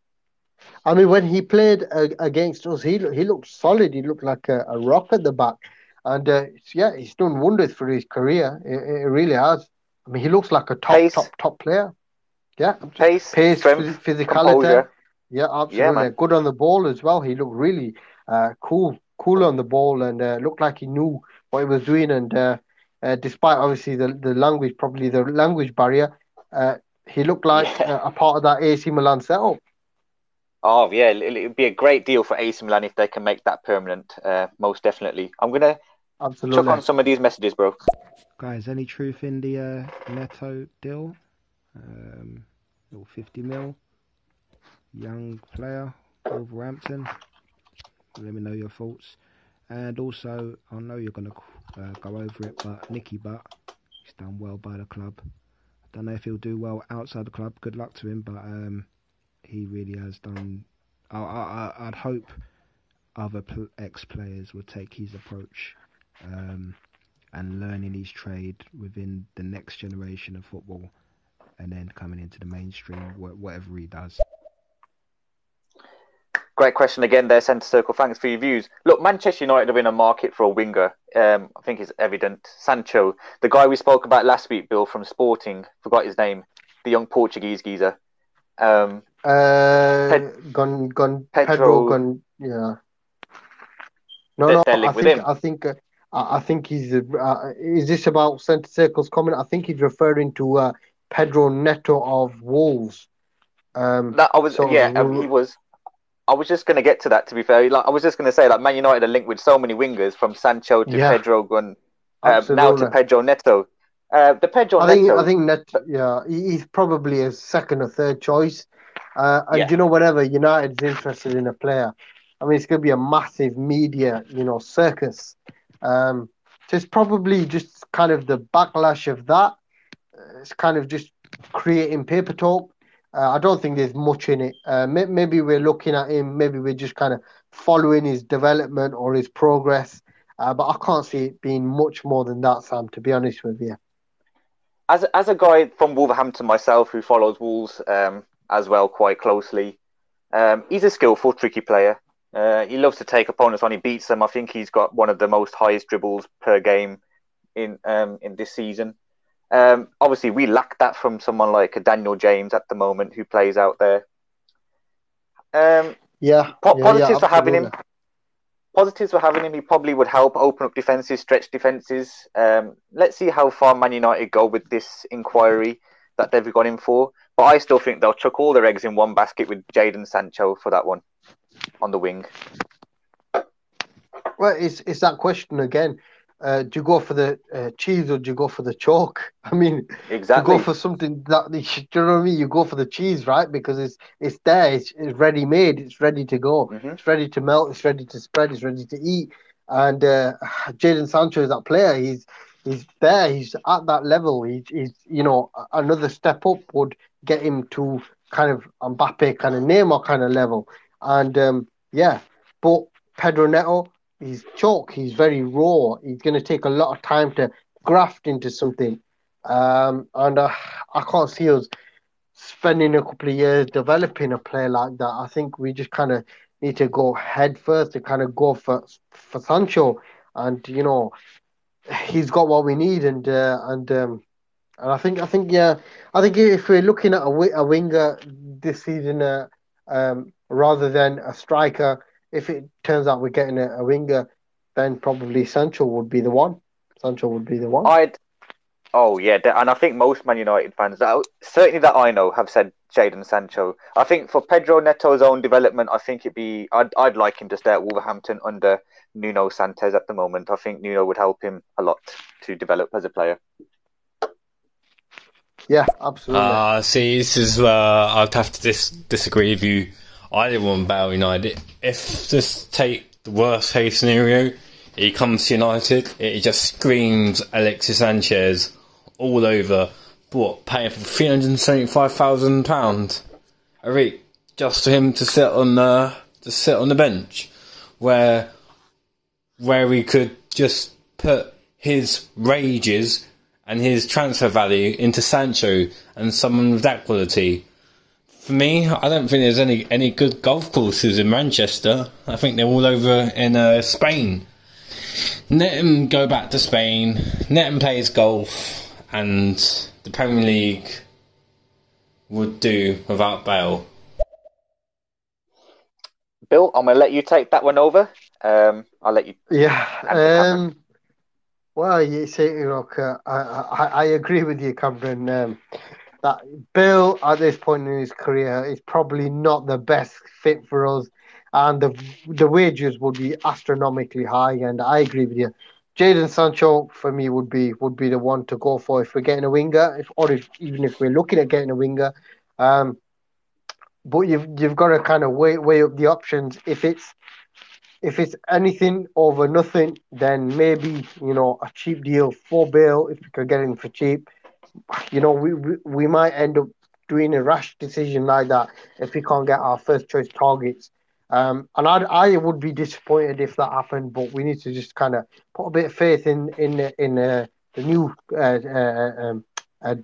Speaker 2: I mean, when he played uh, against us, he he looked solid. He looked like a, a rock at the back, and uh, yeah, he's done wonders for his career. It, it really has. I mean, he looks like a top,
Speaker 1: Pace.
Speaker 2: top, top player. Yeah,
Speaker 1: Pace,
Speaker 2: pace,
Speaker 1: strength,
Speaker 2: phys- physicality.
Speaker 1: composure.
Speaker 2: Yeah, absolutely.
Speaker 1: man.
Speaker 2: Good on the ball as well. He looked really uh, cool, cool on the ball, and uh, looked like he knew what he was doing. And uh, uh, despite obviously the, the language, probably the language barrier, uh, he looked like
Speaker 1: Yeah.
Speaker 2: uh, a part of that AC Milan setup.
Speaker 1: Oh yeah, it it would be a great deal for AC Milan if they can make that permanent. Uh, most definitely. I'm gonna chuck
Speaker 2: Absolutely.
Speaker 1: on some of these messages, bro.
Speaker 4: Guys, any truth in the uh, Neto deal? Um, little 50 mil. Young player, Wolverhampton. Let me know your thoughts. And also, I know you're going to uh, go over it, but Nicky Butt, he's done well by the club. I don't know if he'll do well outside the club. Good luck to him, but um, he really has done. I, I, I'd hope other pl- ex-players would take his approach. Um, and learning his trade within the next generation of football and then coming into the mainstream, wha- whatever he does.
Speaker 1: Great question again there, Centre Circle. Thanks for your views. Look, Manchester United are in a market for a winger. Um, I think it's evident. Sancho, the guy we spoke about last week, Bill from Sporting, forgot his name, the young Portuguese geezer. Um,
Speaker 2: Uh,
Speaker 1: Ped-
Speaker 2: Gon, Gon,
Speaker 1: Pedro-
Speaker 2: Pedro, Gon, yeah. No, no, I think,
Speaker 1: him.
Speaker 2: I think, uh, I think he's. Uh, is this about centre circles comment? I think he's referring to uh, Pedro Neto of Wolves. Um,
Speaker 1: that I was,
Speaker 2: of
Speaker 1: yeah, um, he was. I was just going to get to that. To be fair, like I was just going to say, like Man United are linked with so many wingers, from Sancho to
Speaker 2: Yeah.
Speaker 1: Pedro Gun, uh, now to Pedro Neto. Uh, the Pedro
Speaker 2: I think
Speaker 1: Neto.
Speaker 2: I think Net, yeah, he's probably a second or third choice. Uh, and
Speaker 1: Yeah.
Speaker 2: you know, whenever United's interested in a player, I mean, it's going to be a massive media, you know, circus. Um, so it's probably just kind of the backlash of that. It's kind of just creating paper talk. Uh, I don't think there's much in it. Uh, may- maybe we're looking at him. Maybe we're just kind of following his development or his progress. Uh, but I can't see it being much more than that, Sam. To be honest with you.
Speaker 1: as as a guy from Wolverhampton myself who follows Wolves um, as well quite closely, um, he's a skillful, tricky player. Uh, he loves to take opponents on. He beats them. I think he's got one of the most highest dribbles per game in um, in this season. Um, obviously, we lack that from someone like Daniel James at the moment who plays out there. Um,
Speaker 2: Yeah.
Speaker 1: Po-
Speaker 2: yeah,
Speaker 1: positives
Speaker 2: yeah,
Speaker 1: for having him. Positives for having him. He probably would help open up defenses, stretch defenses. Um, let's see how far Man United go with this inquiry that they've got him for. But I still think they'll chuck all their eggs in one basket with Jadon Sancho for that one on the wing.
Speaker 2: Well, it's it's that question again. Uh, do you go for the uh, cheese or do you go for the chalk? I mean,
Speaker 1: Exactly.
Speaker 2: you go for something that do you know what I mean. You go for the cheese, right? Because it's it's there. It's, it's ready made. It's ready to go.
Speaker 1: Mhm.
Speaker 2: It's ready to melt. It's ready to spread. It's ready to eat. And uh, Jadon Sancho is that player. He's he's there. He's at that level. He's, he's you know another step up would get him to kind of Mbappe kind of Neymar kind of level. And um, yeah, but Pedro Neto, he's chalk. He's very raw. He's going to take a lot of time to graft into something, um, and uh, I can't see us spending a couple of years developing a player like that. I think we just kind of need to go head first to kind of go for for Sancho, and you know, he's got what we need, and uh, and um, and I think I think yeah, I think if we're looking at a, a winger this season, uh, um, rather than a striker, if it turns out we're getting a, a winger, then probably Sancho would be the one. Sancho would be the one.
Speaker 1: I'd Oh yeah, and I think most Man United fans, that, certainly that I know, have said Jadon Sancho. I think for Pedro Neto's own development, I think it'd be I'd I'd like him to stay at Wolverhampton under Nuno Santos at the moment. I think Nuno would help him a lot to develop as a player.
Speaker 2: Yeah, absolutely.
Speaker 5: Uh, see, this is uh, I'd have to dis- disagree with you. I didn't want Bale United. If just take the worst case scenario, he comes to United, it just screams Alexis Sanchez all over, what, paying for £375,000 a week just for him to sit on the, to sit on the bench, where, where we could just put his rages and his transfer value into Sancho and someone with that quality. For me, I don't think there's any, any good golf courses in Manchester. I think they're all over in uh, Spain. Let him go back to Spain. Let him play his golf and the Premier League would do without Bale.
Speaker 1: Bill, I'm gonna let you take that one over. Um, I'll let you.
Speaker 2: Yeah. Um, well, you say, look, uh, I, I, I agree with you, Cameron. Um, that Bale at this point in his career is probably not the best fit for us, and the the wages would be astronomically high. And I agree with you. Jadon Sancho for me would be would be the one to go for if we're getting a winger, if or if even if we're looking at getting a winger. Um, but you've you've got to kind of weigh weigh up the options. If it's if it's anything over nothing, then maybe you know a cheap deal for Bale if we could get him for cheap. You know we, we we might end up doing a rash decision like that if we can't get our first choice targets. Um, and I, I would be disappointed if that happened, but we need to just kind of put a bit of faith in in in uh, the new uh, uh, um, uh,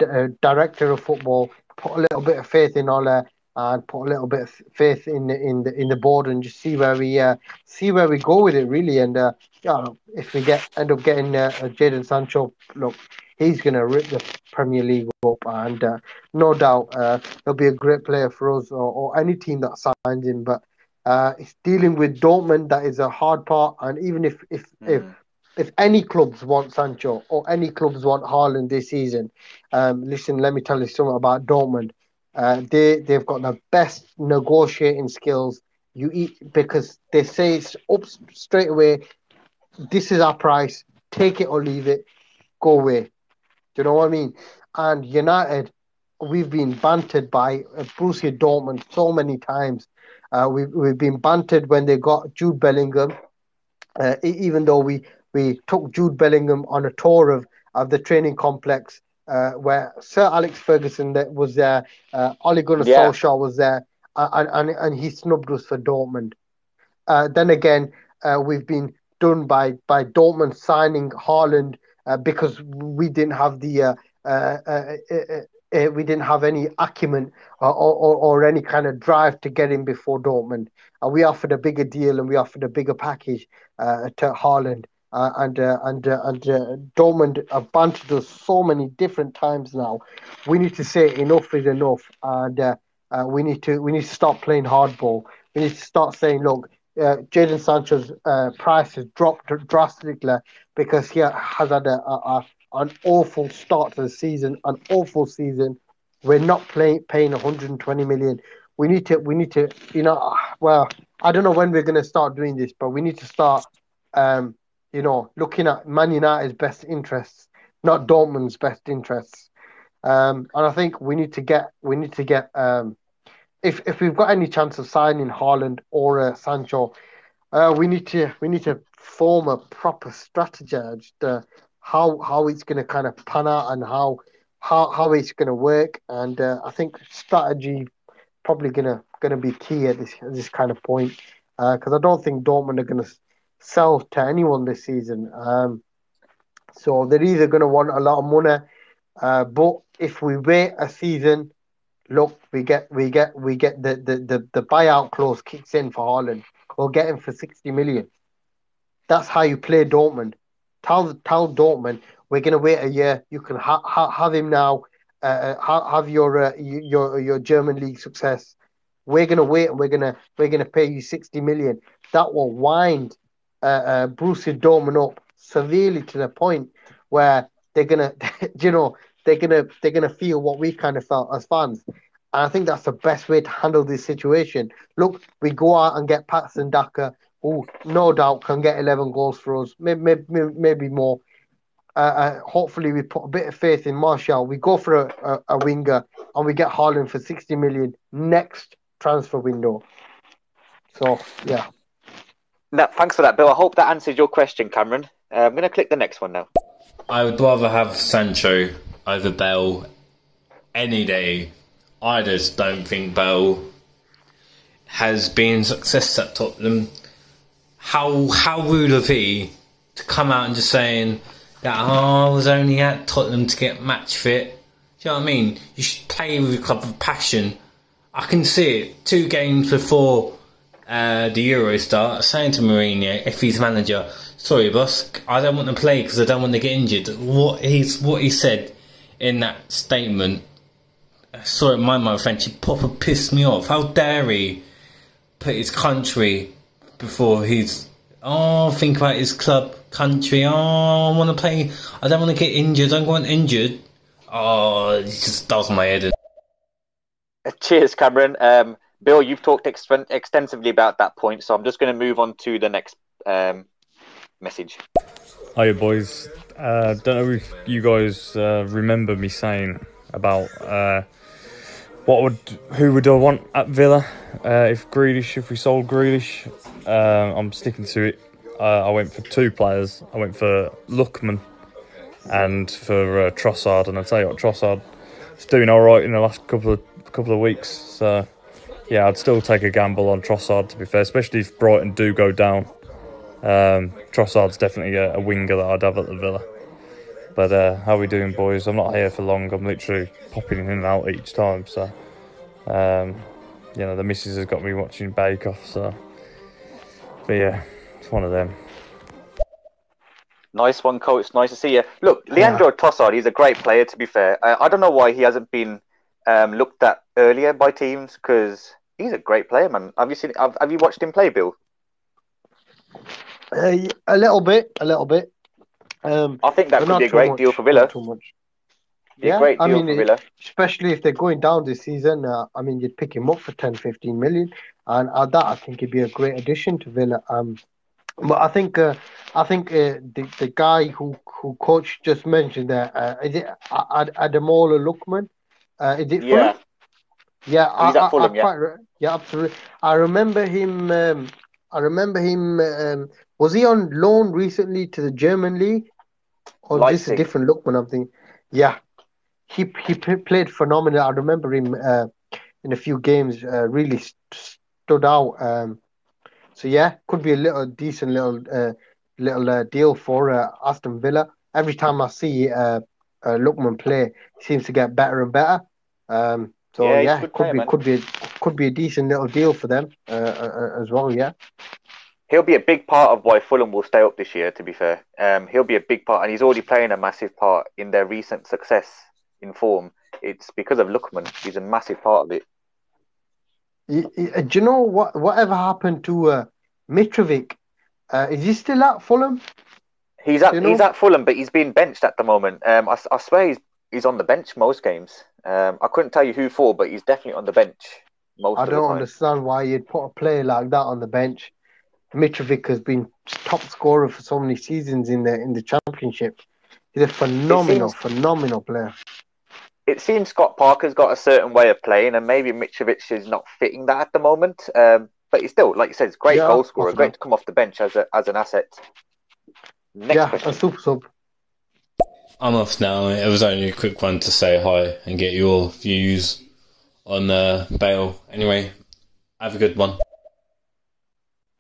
Speaker 2: director of football. Put a little bit of faith in Ole and put a little bit of faith in the in the in the board and just see where we uh, see where we go with it really. And uh, yeah, if we get end up getting uh, Jadon Sancho, look, he's going to rip the Premier League up, and uh, no doubt uh, he'll be a great player for us or, or any team that signs him. But uh, it's dealing with Dortmund that is a hard part, and even if if mm. if if any clubs want Sancho or any clubs want Haaland this season, um, listen, let me tell you something about Dortmund. Uh, they they've got the best negotiating skills. You eat because they say it's up straight away. This is our price. Take it or leave it. Go away. Do you know what I mean? And United, we've been bantered by Borussia Dortmund so many times uh, we, we've been bantered when they got Jude Bellingham, uh, even though we, we took Jude Bellingham on a tour of, of the training complex uh, where Sir Alex Ferguson was there, uh, Ole Gunnar yeah. Solskjaer was there, and, and, and he snubbed us for Dortmund. Uh, then again, uh, we've been done by, by Dortmund signing Haaland uh, because we didn't have the uh, uh, uh, uh uh, we didn't have any acumen or, or, or, any kind of drive to get him before Dortmund. Uh, we offered a bigger deal and we offered a bigger package uh, to Haaland. Uh, and uh, and uh, and Dortmund have bantered us so many different times now. We need to say enough is enough, and we need to we need to stop playing hardball. We need to start saying, look, uh, Jadon Sancho's uh, price has dropped drastically because he has had a, a, an awful start to the season, an awful season. We're not playing, paying 120 million. We need to, we need to, you know, well, I don't know when we're going to start doing this, but we need to start, um, you know, looking at Man United's best interests, not Dortmund's best interests. Um, and I think we need to get, we need to get, um, if if we've got any chance of signing Haaland or uh, Sancho, uh, we need to we need to form a proper strategy. Uh, how how it's going to kind of pan out and how how how it's going to work. And uh, I think strategy probably going to going to be key at this at this kind of point because uh, I don't think Dortmund are going to sell to anyone this season. Um, so they're either going to want a lot of money, uh, but if we wait a season, look, we get we get we get the the the, the buyout clause kicks in for Haaland. We'll get him for sixty million. That's how you play Dortmund. Tell tell Dortmund we're going to wait a year. You can ha- ha- have him now. Uh, uh have your uh, your your German league success. We're going to wait and we're going to we're going to pay you sixty million. That will wind uh, uh, Borussia Dortmund up severely to the point where they're gonna, you know, they're gonna they're gonna feel what we kind of felt as fans. And I think that's the best way to handle this situation. Look, we go out and get Patson Daka, who no doubt can get 11 goals for us, maybe, maybe, more. Uh, uh, hopefully, we put a bit of faith in Martial. We go for a, a, a winger and we get Haaland for 60 million next transfer window. So, yeah.
Speaker 1: No, thanks for that, Bill. I hope that answers your question, Cameron. Uh, I'm going to click the next one now.
Speaker 5: I would rather have Sancho over Bell any day. I just don't think Bell has been success at Tottenham. How how rude of he to come out and just saying that oh, I was only at Tottenham to get match fit. Do you know what I mean? You should play with a club of passion. I can see it. Two games before uh, the Eurostar saying to Mourinho, if he's manager, sorry, boss, I don't want to play because I don't want to get injured. What he's what he said in that statement, sorry, my my French, he proper pissed me off. How dare he put his country before his oh think about his club country. Oh, I want to play. I don't want to get injured. I don't want injured. Oh, it just does my head in.
Speaker 1: Cheers, Cameron. Um, Bill, you've talked ex- extensively about that point, so I'm just going to move on to the next um, message.
Speaker 6: Hiya, boys. Uh, don't know if you guys uh, remember me saying about uh, what would who would I want at Villa uh, if Grealish if we sold Grealish. Uh, I'm sticking to it. Uh, I went for two players. I went for Lookman and for Trossard, and I tell you what, Trossard is doing all right in the last couple of couple of weeks. So yeah, I'd still take a gamble on Trossard to be fair, especially if Brighton do go down. Um, Trossard's definitely a, a, winger that I'd have at the Villa. But uh, how are we doing, boys? I'm not here for long. I'm literally popping in and out each time. So, um, you know, the missus has got me watching Bake Off. So, but yeah, it's one of them.
Speaker 1: Nice one, coach. Nice to see you. Look, Leandro yeah. Trossard, he's a great player, to be fair. I, I don't know why he hasn't been um, looked at earlier by teams because he's a great player, man. Have you seen? Have, have you watched him play, Bill?
Speaker 2: Uh, a little bit, a little bit. Um,
Speaker 1: I think that could be a great much, deal for Villa. Too much. yeah, great deal I mean, for Villa.
Speaker 2: Especially if they're going down this season. Uh, I mean, you'd pick him up for 10, 15 million. And at that, I think he'd be a great addition to Villa. Um, but I think uh, I think uh, the the guy who who coach just mentioned there uh, is it Ad- Lookman? Uh, is it
Speaker 1: yeah.
Speaker 2: Fulham? Yeah,
Speaker 1: He's I, at Fulham, I, I
Speaker 2: yeah. yeah, absolutely. I remember him. Um, I remember him. Um, was he on loan recently to the German league, or Leipzig. this a different look? When I'm thinking, yeah, he he played phenomenal. I remember him uh, in a few games. Uh, really st- stood out. Um, so yeah, could be a little decent little uh, little uh, deal for uh, Aston Villa. Every time I see uh, uh, Lookman play, he seems to get better and better. Um, so yeah, yeah could player, be man. could be could be a decent little deal for them uh, uh, as well. Yeah.
Speaker 1: He'll be a big part of why Fulham will stay up this year. To be fair, um, he'll be a big part, and he's already playing a massive part in their recent success in form. It's because of Lookman. He's a massive part of it.
Speaker 2: Uh, do you know what? Whatever happened to uh, Mitrovic? Uh, is he still at Fulham?
Speaker 1: He's at you know? he's at Fulham, but he's being benched at the moment. Um, I, I swear he's he's on the bench most games. Um, I couldn't tell you who for, but he's definitely on the bench most.
Speaker 2: I
Speaker 1: don't
Speaker 2: understand why you'd put a player like that on the bench. Mitrovic has been top scorer for so many seasons in the in the championship. He's a phenomenal, seems, phenomenal player.
Speaker 1: It seems Scott Parker's got a certain way of playing, and maybe Mitrovic is not fitting that at the moment. Um, but he's still, like you said, great yeah, goal scorer, great to come off the bench as a as an asset.
Speaker 2: Next yeah, question. a super sub.
Speaker 5: I'm off now. It was only a quick one to say hi and get your views on uh, Bale. Anyway, have a good one.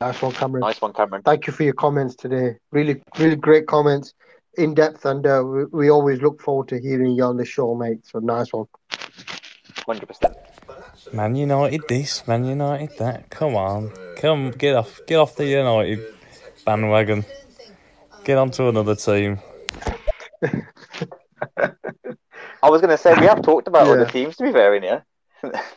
Speaker 2: Nice one, Cameron.
Speaker 1: Nice one, Cameron.
Speaker 2: Thank you for your comments today. Really, really great comments, in depth, and uh, we, we always look forward to hearing you on the show, mate. So nice one.
Speaker 1: Hundred percent.
Speaker 6: Man United this, Man United that. Come on, come get off, get off the United bandwagon. Get onto another team.
Speaker 1: I was going to say we have talked about
Speaker 2: Yeah.
Speaker 1: other teams. To be fair, in here.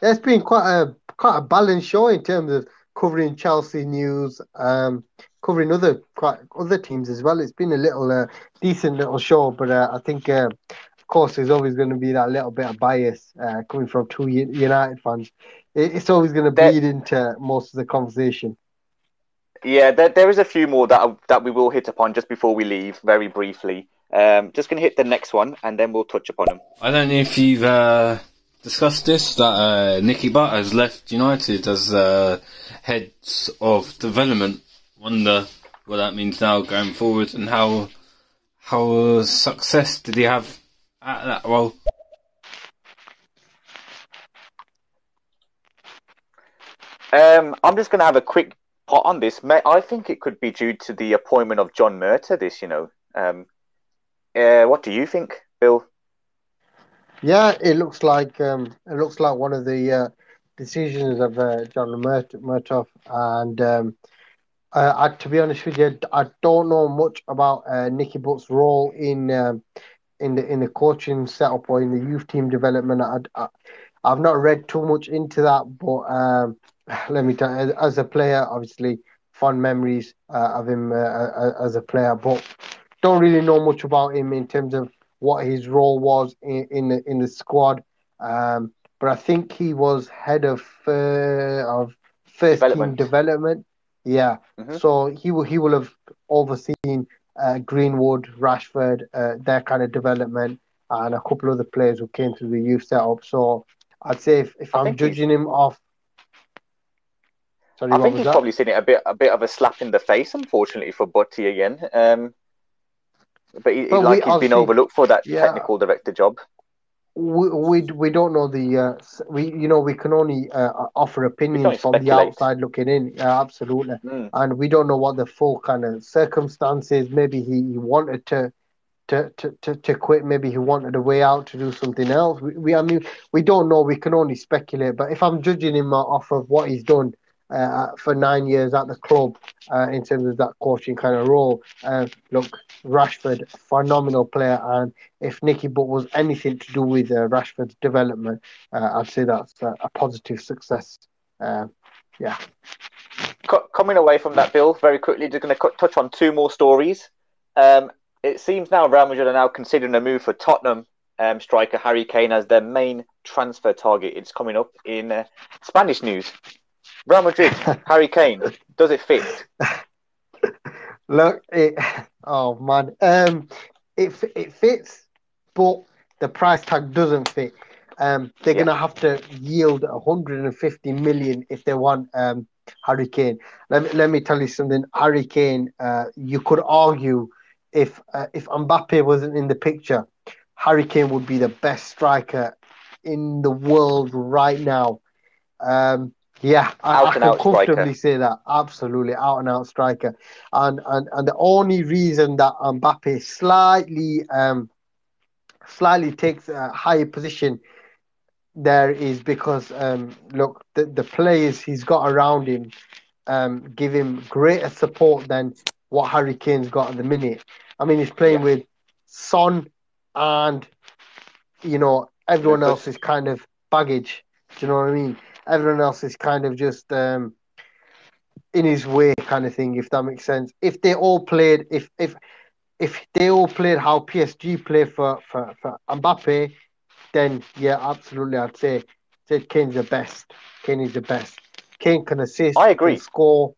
Speaker 2: It's been quite a quite a balanced show in terms of covering Chelsea news, um, covering other quite other teams as well. It's been a little uh, decent little show, but uh, I think, uh, of course, there's always going to be that little bit of bias uh, coming from two United fans. It, it's always going to bleed into most of the conversation.
Speaker 1: Yeah, there, there is a few more that that we will hit upon just before we leave, very briefly. Um, just going to hit the next one, and then we'll touch upon them.
Speaker 5: I don't know if you've uh, discussed this that uh, Nicky Butt has left United as uh, head of development. Wonder what that means now going forward, and how how success did he have at that role?
Speaker 1: Um, I'm just going to have a quick pot on this. I think it could be due to the appointment of John Murtough. This, you know. Um, uh, what do you think, Bill?
Speaker 2: Yeah, it looks like um, it looks like one of the uh, decisions of uh, John Murt- Murtough, and um, I, to be honest with you, I don't know much about uh, Nicky Butt's role in um, in the in the coaching setup or in the youth team development. I, I've not read too much into that, but um, let me tell you, as a player, obviously, fond memories uh, of him as a player, but don't really know much about him in terms of what his role was in in the, in the squad. Um, but I think he was head of uh, of first
Speaker 1: Development.
Speaker 2: team development. Yeah,
Speaker 1: Mhm.
Speaker 2: so he will he will have overseen uh, Greenwood, Rashford, uh, their kind of development, and a couple of other players who came through the youth setup. So I'd say if, if
Speaker 1: I
Speaker 2: I'm judging him off, sorry,
Speaker 1: I think he's
Speaker 2: that?
Speaker 1: probably seen it a bit a bit of a slap in the face, unfortunately for Butty again. Um, but he,
Speaker 2: But we
Speaker 1: like he's been
Speaker 2: obviously-
Speaker 1: overlooked for that
Speaker 2: yeah.
Speaker 1: technical director job.
Speaker 2: we, we we don't know the uh, we you know we can only uh, offer opinions
Speaker 1: only
Speaker 2: from the outside looking in. Yeah, absolutely.
Speaker 1: Mm.
Speaker 2: and we don't know what the full kind of circumstances. Maybe he, he wanted to, to, to, to, to quit. Maybe he wanted a way out to do something else. We, we I mean, we don't know. We can only speculate. But if I'm judging him off of what he's done uh, for nine years at the club uh, in terms of that coaching kind of role, uh, look, Rashford, phenomenal player, and if Nicky Butt was anything to do with uh, Rashford's development, uh, I'd say that's a, positive success. Uh, yeah.
Speaker 1: Coming away from that, Bill, very quickly, just going to touch on two more stories. Um, it seems now Real Madrid are now considering a move for Tottenham um, striker Harry Kane as their main transfer target. It's coming up in uh, Spanish news. Real Madrid, Harry Kane, does it fit?
Speaker 2: Look, it, oh man, um, it it fits, but the price tag doesn't fit. Um, they're
Speaker 1: Yeah.
Speaker 2: gonna have to yield 150 million if they want um Harry Kane. Let me let me tell you something. Harry Kane, uh, you could argue if uh, if Mbappe wasn't in the picture, Harry Kane would be the best striker in the world right now. Um, yeah, I, I
Speaker 1: Out
Speaker 2: can
Speaker 1: out striker.
Speaker 2: comfortably say that. Absolutely, out and out striker. And and and the only reason that Mbappe slightly um slightly takes a higher position there is because um look the, the players he's got around him um give him greater support than what Harry Kane's got at the minute. I mean he's playing
Speaker 1: Yeah.
Speaker 2: with Son and you know everyone else's kind of baggage. Do you know what I mean? Everyone else is kind of just um in his way kind of thing, if that makes sense. If they all played if if if they all played how PSG play for, for, for Mbappe, then yeah, absolutely I'd say say Kane's the best. Kane is the best. Kane can assist,
Speaker 1: I agree.
Speaker 2: score.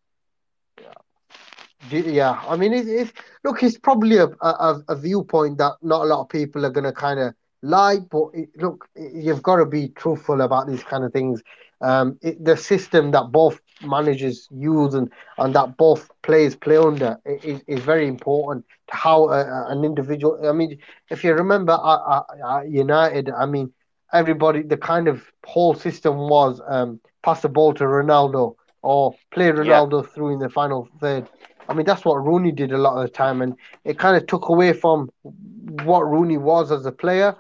Speaker 2: Yeah, I mean, it, it, look, it's probably a, a, a viewpoint that not a lot of people are going to kind of like, but it, look, you've got to be truthful about these kind of things. Um, it, the system that both managers use and, and that both players play under is, is very important to how a, an individual. I mean, if you remember at, at United, I mean, everybody, the kind of whole system was um, pass the ball to Ronaldo, or play Ronaldo yeah. through in the final third. I mean, that's what Rooney did a lot of the time, and it kind of took away from what Rooney was as a player.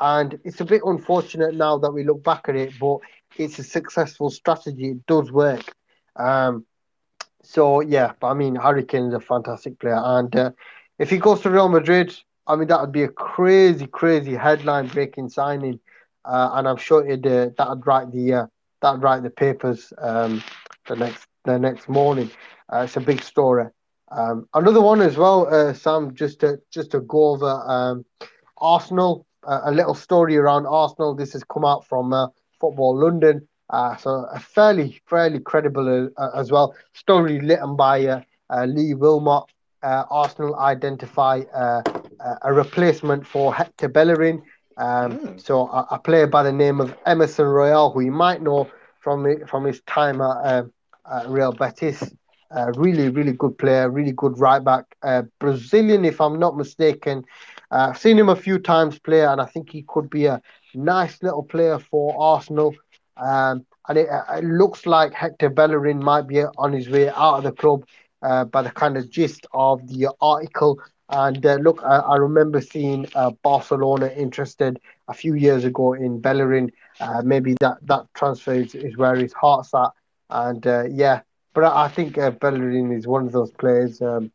Speaker 2: And it's a bit unfortunate now that we look back at it, but it's a successful strategy. It does work. Um, so yeah, but I mean, Harry Kane is a fantastic player, and uh, if he goes to Real Madrid, I mean, that would be a crazy, crazy headline-breaking signing, uh, and I'm sure it uh, that'd write the uh, that'd write the papers um, the next the next morning. Uh, it's a big story. Um, another one as well, uh, Sam. Just to just to go over um, Arsenal, uh, a little story around Arsenal. This has come out from uh, Football London, uh, so a fairly fairly credible uh, as well. Story written by Lee Wilmot. Arsenal identify a replacement for Hector Bellerin. Um, mm. So a, a, player by the name of Emerson Royal, who you might know from from his time at, at Real Betis. Uh, really, really good player, really good right back. Uh, Brazilian, if I'm not mistaken. Uh, I've seen him a few times play, and I think he could be a nice little player for Arsenal. Um, and it, it, looks like Hector Bellerin might be on his way out of the club uh, by the kind of gist of the article. And uh, look, I, I, remember seeing uh, Barcelona interested a few years ago in Bellerin. maybe that, that transfer is, is where his heart's at. And yeah, but I, think uh, Bellerin is one of those players, um,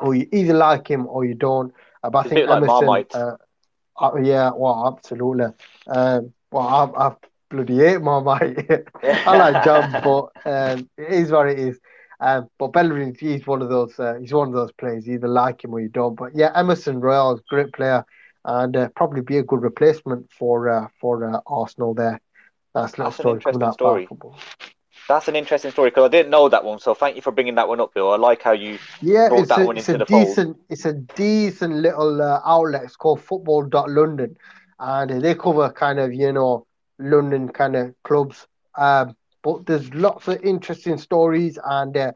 Speaker 2: or you either like him or you don't. Uh, but I think Emerson, like uh, uh, yeah, well, absolutely. Um, well, I, I bloody hate Marmite. I like John, but um, it is what it is. Um, but Bellerin, he's one of those. Uh, he's one of those players. You either like him or you don't. But yeah, Emerson Royal is a great player, and uh, probably be a good replacement for uh, for uh, Arsenal there. That's, That's an interesting story.
Speaker 1: That's an interesting story because I didn't know that one. So thank you for bringing that one up, Bill. I like how you
Speaker 2: yeah, brought that a, one into the decent, fold. It's a decent little uh, outlet. It's called Football.London, and they cover kind of you know London kind of clubs. Um, but there's lots of interesting stories and uh,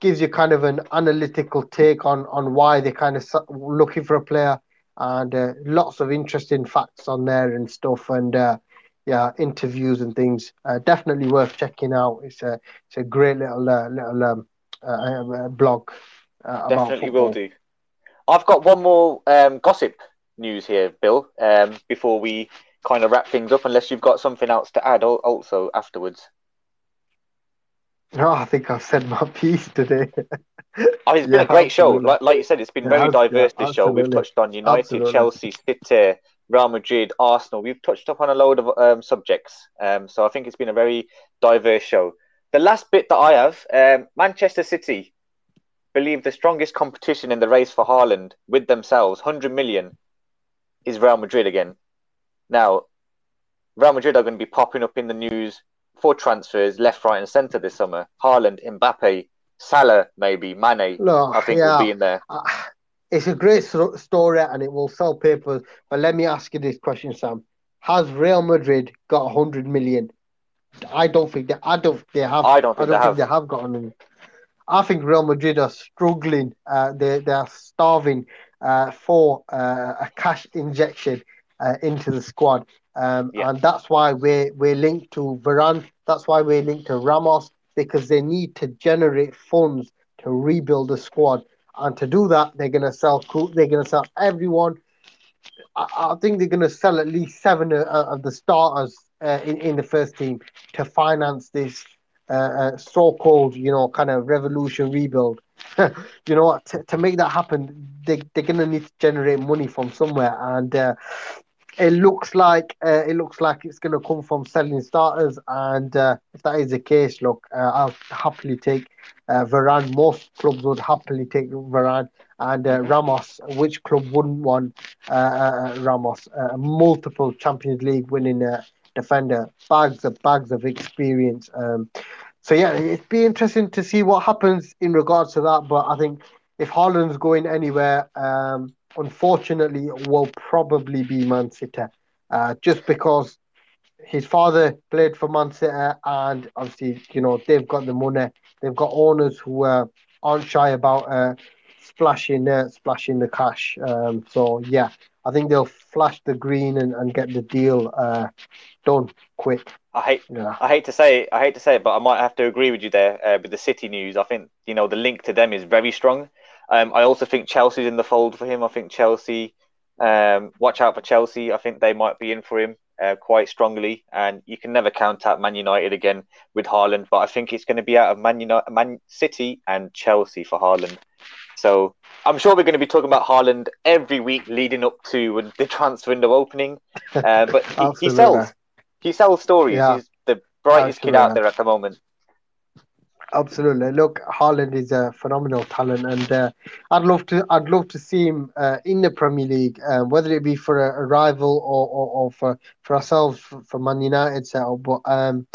Speaker 2: gives you kind of an analytical take on on why they're kind of looking for a player and uh, lots of interesting facts on there and stuff and. Uh, yeah, interviews and things. Uh, definitely worth checking out. It's a it's a great little uh, little um, uh, uh blog.
Speaker 1: Uh, definitely will do. I've got one more um, gossip news here, Bill. Um, before we kind of wrap things up, unless you've got something else to add, also afterwards.
Speaker 2: No, I think I've said my piece today.
Speaker 1: oh, it's been yeah, a great absolutely. show. Like, like you said, it's been yeah, very diverse. Yeah, this show we've touched on United, absolutely. Chelsea, City, Real Madrid, Arsenal. We've touched upon a load of um, subjects, um, so I think it's been a very diverse show. The last bit that I have, um, Manchester City believe the strongest competition in the race for Haaland with themselves, 100 million, is Real Madrid again. Now, Real Madrid are going to be popping up in the news for transfers left, right, and centre this summer. Haaland, Mbappe, Salah, maybe Mane. I think yeah. will be in there. Uh,
Speaker 2: it's a great story and it will sell papers. But let me ask you this question, Sam: Has Real Madrid got hundred million? I don't think they. I don't. They have.
Speaker 1: I don't think, I don't they, think have.
Speaker 2: they have gotten. I think Real Madrid are struggling. Uh, they they are starving uh, for uh, a cash injection uh, into the squad, um, yeah. and that's why we're we're linked to Varane. That's why we're linked to Ramos because they need to generate funds to rebuild the squad. And to do that, they're gonna sell. They're gonna sell everyone. I, I think they're gonna sell at least seven uh, of the starters uh, in in the first team to finance this uh, uh, so-called, you know, kind of revolution rebuild. you know, to, to make that happen, they they're gonna need to generate money from somewhere, and uh, it looks like uh, it looks like it's going to come from selling starters, and uh, if that is the case, look, uh, I'll happily take uh, Varane. Most clubs would happily take Varane and uh, Ramos. Which club wouldn't want uh, Ramos? multiple Champions League winning defender, bags of bags of experience. Um, so yeah, it'd be interesting to see what happens in regards to that. But I think if Haaland's going anywhere. Um, unfortunately, will probably be Man City, uh, just because his father played for Man City, and obviously, you know, they've got the money. They've got owners who uh, aren't shy about uh, splashing uh, splashing the cash. Um, so yeah, I think they'll flash the green and, and get the deal uh, done quick.
Speaker 1: I hate
Speaker 2: Yeah.
Speaker 1: I hate to say it, I hate to say it, but I might have to agree with you there uh, with the City news. I think you know the link to them is very strong. Um, I also think Chelsea's in the fold for him. I think Chelsea, um, watch out for Chelsea. I think they might be in for him uh, quite strongly, and you can never count out Man United again with Haaland. But I think it's going to be out of Man United, Man City, and Chelsea for Haaland. So I'm sure we're going to be talking about Haaland every week leading up to the transfer window opening. Uh, but he, he sells. He sells stories.
Speaker 2: Yeah.
Speaker 1: He's the brightest kid out there at the moment.
Speaker 2: Absolutely. Look, Haaland is a phenomenal talent, and uh, I'd love to. I'd love to see him uh, in the Premier League, um, whether it be for a, a rival or, or, or for for ourselves for, for Man United setup. But um,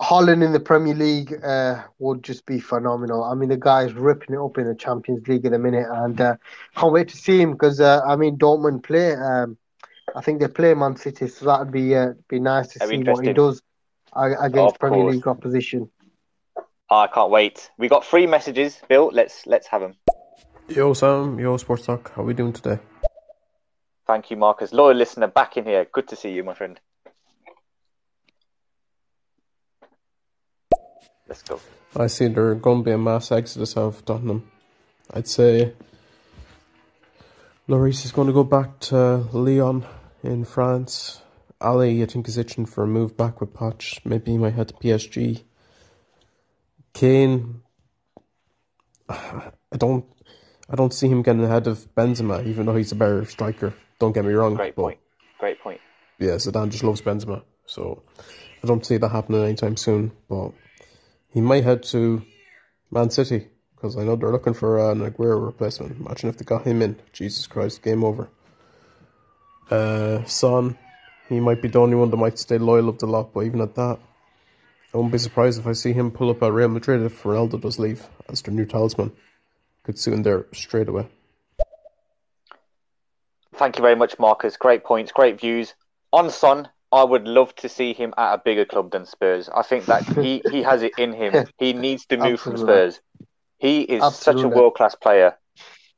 Speaker 2: Haaland in the Premier League uh, would just be phenomenal. I mean, the guy's ripping it up in the Champions League at the minute, and uh, can't wait to see him because uh, I mean, Dortmund play. Um, I think they play Man City, so that'd be uh, be nice to
Speaker 1: That'd
Speaker 2: see what he does uh, against Premier. League opposition.
Speaker 1: I can't wait. We got three messages, Bill. Let's let's have them.
Speaker 7: Yo, Sam. Yo, Sports Talk. How are we doing today?
Speaker 1: Thank you, Marcus. Loyal listener back in here. Good to see you, my friend. Let's go.
Speaker 7: I see there going to be a mass exodus out of Tottenham. I'd say Lloris is going to go back to Lyon in France. Ali, I think, is itching for a move back with Poch. Maybe he might head to PSG. Kane, I don't, I don't see him getting ahead of Benzema, even though he's a better striker. Don't get me wrong.
Speaker 1: Great point. Great point.
Speaker 7: yeah, Zidane just loves Benzema, so I don't see that happening anytime soon. But he might head to Man City because I know they're looking for an Aguero replacement. Imagine if they got him in. Jesus Christ, game over. Uh, Son, he might be the only one that might stay loyal of the lot, but even at that, I won't be surprised if I see him pull up at Real Madrid if Ronaldo does leave as their new talisman. Could suit him there straight away.
Speaker 1: Thank you very much, Marcus. Great points, great views. On Son, I would love to see him at a bigger club than Spurs. I think that he, he has it in him. He needs to move from Spurs. He is such a world class player.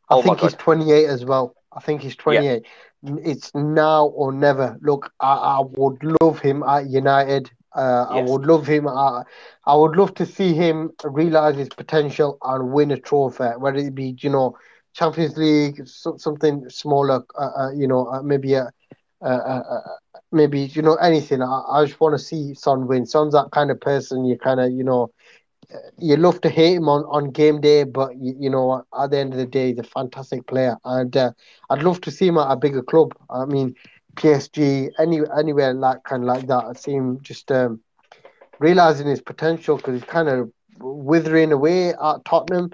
Speaker 2: I
Speaker 1: Oh my
Speaker 2: think he's 28 as well. I think he's 28. It's now or never. Look, I, I would love him at United. Uh, I would love him. At, I would love to see him realize his potential and win a trophy, whether it be you know Champions League, so, something smaller. Uh, uh, you know, uh, maybe a. Uh, uh, uh, maybe you know anything. I, I just want to see Son win. Son's that kind of person. You kind of you know you love to hate him on, on game day, but you, you know at the end of the day, he's a fantastic player, and uh, I'd love to see him at a bigger club. I mean, PSG, any anywhere like kind of like that. I see him just um, realizing his potential because he's kind of withering away at Tottenham,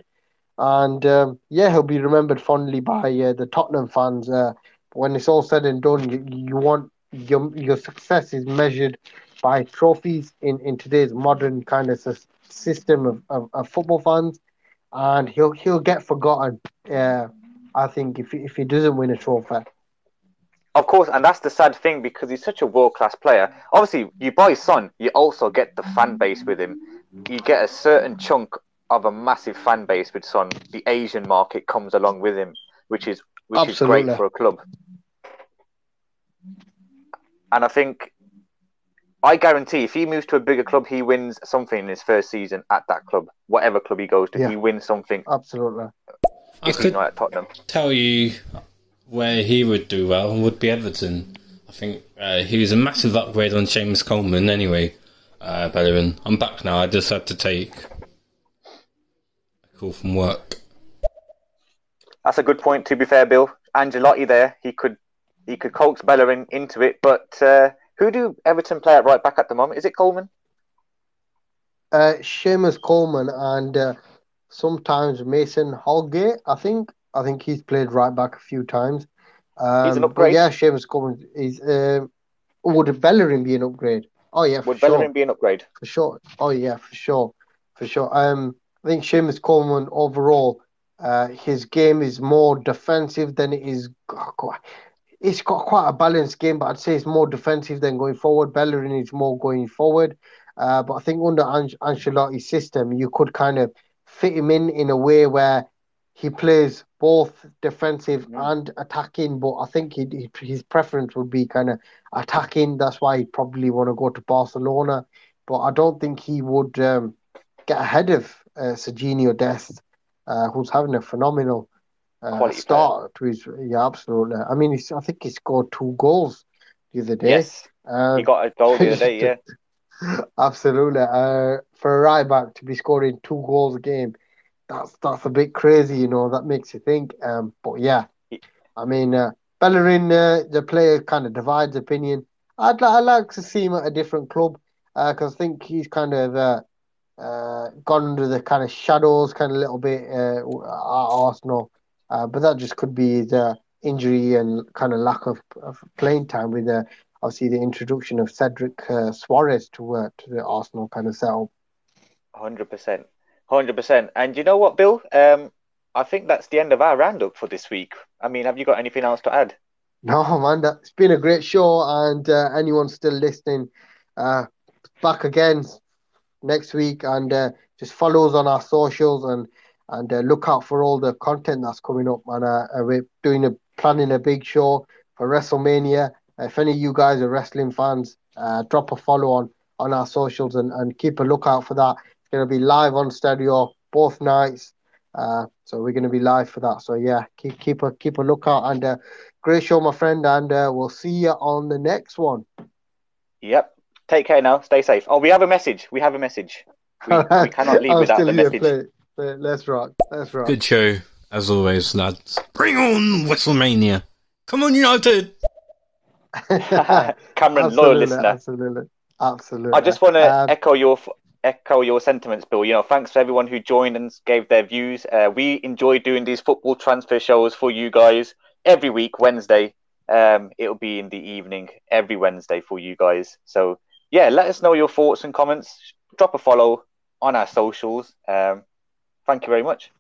Speaker 2: and um, yeah, he'll be remembered fondly by uh, the Tottenham fans. Uh, when it's all said and done, you, you want your your success is measured by trophies in, in today's modern kind of system of, of, of football fans, and he'll he'll get forgotten. Uh, I think if if he doesn't win a trophy.
Speaker 1: Of course, and that's the sad thing because he's such a world class player. Obviously, you buy Son, you also get the fan base with him. You get a certain chunk of a massive fan base with Son. The Asian market comes along with him, which is which is great for a club. And I think, I guarantee, if he moves to a bigger club, he wins something in his first season at that club, whatever club he goes to.
Speaker 2: Yeah.
Speaker 1: He wins something
Speaker 2: Absolutely.
Speaker 5: I
Speaker 1: he's
Speaker 5: could
Speaker 1: not at Tottenham.
Speaker 5: tell you where he would do well would be Everton. I think uh, he was a massive upgrade on James Coleman anyway. Uh, Bellerin. I'm back now. I just had to take a call from work.
Speaker 1: That's a good point. To be fair, Bill Ancelotti there, he could he could coax Bellerin into it. But uh, who do Everton play at right back at the moment? Is it Coleman?
Speaker 2: Uh, Seamus Coleman and uh, sometimes Mason Holgate. I think I think he's played right back a few times. Um,
Speaker 1: He's an
Speaker 2: but
Speaker 1: upgrade.
Speaker 2: yeah, Seamus Coleman is. Uh, would Bellerin be an upgrade? Oh yeah, for
Speaker 1: Would
Speaker 2: sure.
Speaker 1: Bellerin be an upgrade?
Speaker 2: for sure. Oh yeah, for sure, for sure. Um, I think Seamus Coleman overall, uh, his game is more defensive than it is. It's got quite a balanced game, but I'd say it's more defensive than going forward. Bellerin is more going forward. Uh, but I think under An- Ancelotti's system, you could kind of fit him in in a way where he plays both defensive
Speaker 1: Mhm.
Speaker 2: and attacking, but I think he, he, his preference would be kind of attacking. That's why he'd probably want to go to Barcelona. But I don't think he would um, get ahead of uh, Sergiño Dest, uh, who's having a phenomenal uh, start to his. Yeah, absolutely. I mean, he's, I think he scored two goals the other day.
Speaker 1: Yes,
Speaker 2: Um,
Speaker 1: he got a goal the other day. Yeah,
Speaker 2: Absolutely. Uh, for a right back to be scoring two goals a game, that's that's a bit crazy, you know. That makes you think. Um, but yeah, I mean, uh, Bellerin, uh, the player, kind of divides opinion. I'd I'd like to see him at a different club because I think he's kind of uh, uh, gone under the kind of shadows, kind of a little bit uh, at Arsenal. Uh, but that just could be uh, injury and kind of lack of, of playing time with uh, obviously the introduction of Cedric uh, Suarez to uh, to the Arsenal kind of setup.
Speaker 1: hundred percent, hundred percent. And you know what, Bill? Um, I think that's the end of our roundup for this week. I mean, have you got anything else to add?
Speaker 2: No, man, it's been a great show, and uh, anyone still listening, uh, back again next week, and uh, just follow us on our socials and and uh, look out for all the content that's coming up. And uh, uh, we're doing a planning a big show for WrestleMania. If any of you guys are wrestling fans, uh, drop a follow on on our socials and, and keep a lookout for that. It's going to be live on stereo both nights. Uh, so we're going to be live for that. So yeah, keep keep a keep a lookout and uh, great show, my friend, and uh, we'll see you on the next one.
Speaker 1: Yep. Take care now. Stay safe. Oh, we have a message. We have a message. We, we cannot leave without
Speaker 2: still
Speaker 1: the
Speaker 2: here,
Speaker 1: message.
Speaker 2: play- play- Let's rock. Let's rock.
Speaker 5: Good show, as always, lads. Bring on WrestleMania. Come on, United.
Speaker 1: Cameron, loyal listener.
Speaker 2: Absolutely. Absolutely.
Speaker 1: I just want to
Speaker 2: Um,
Speaker 1: echo your echo your sentiments, Bill. You know, thanks for everyone who joined and gave their views. Uh, we enjoy doing these football transfer shows for you guys every week, Wednesday. Um, it'll be in the evening every Wednesday for you guys. So yeah, let us know your thoughts and comments. Drop a follow on our socials. Um, thank you very much.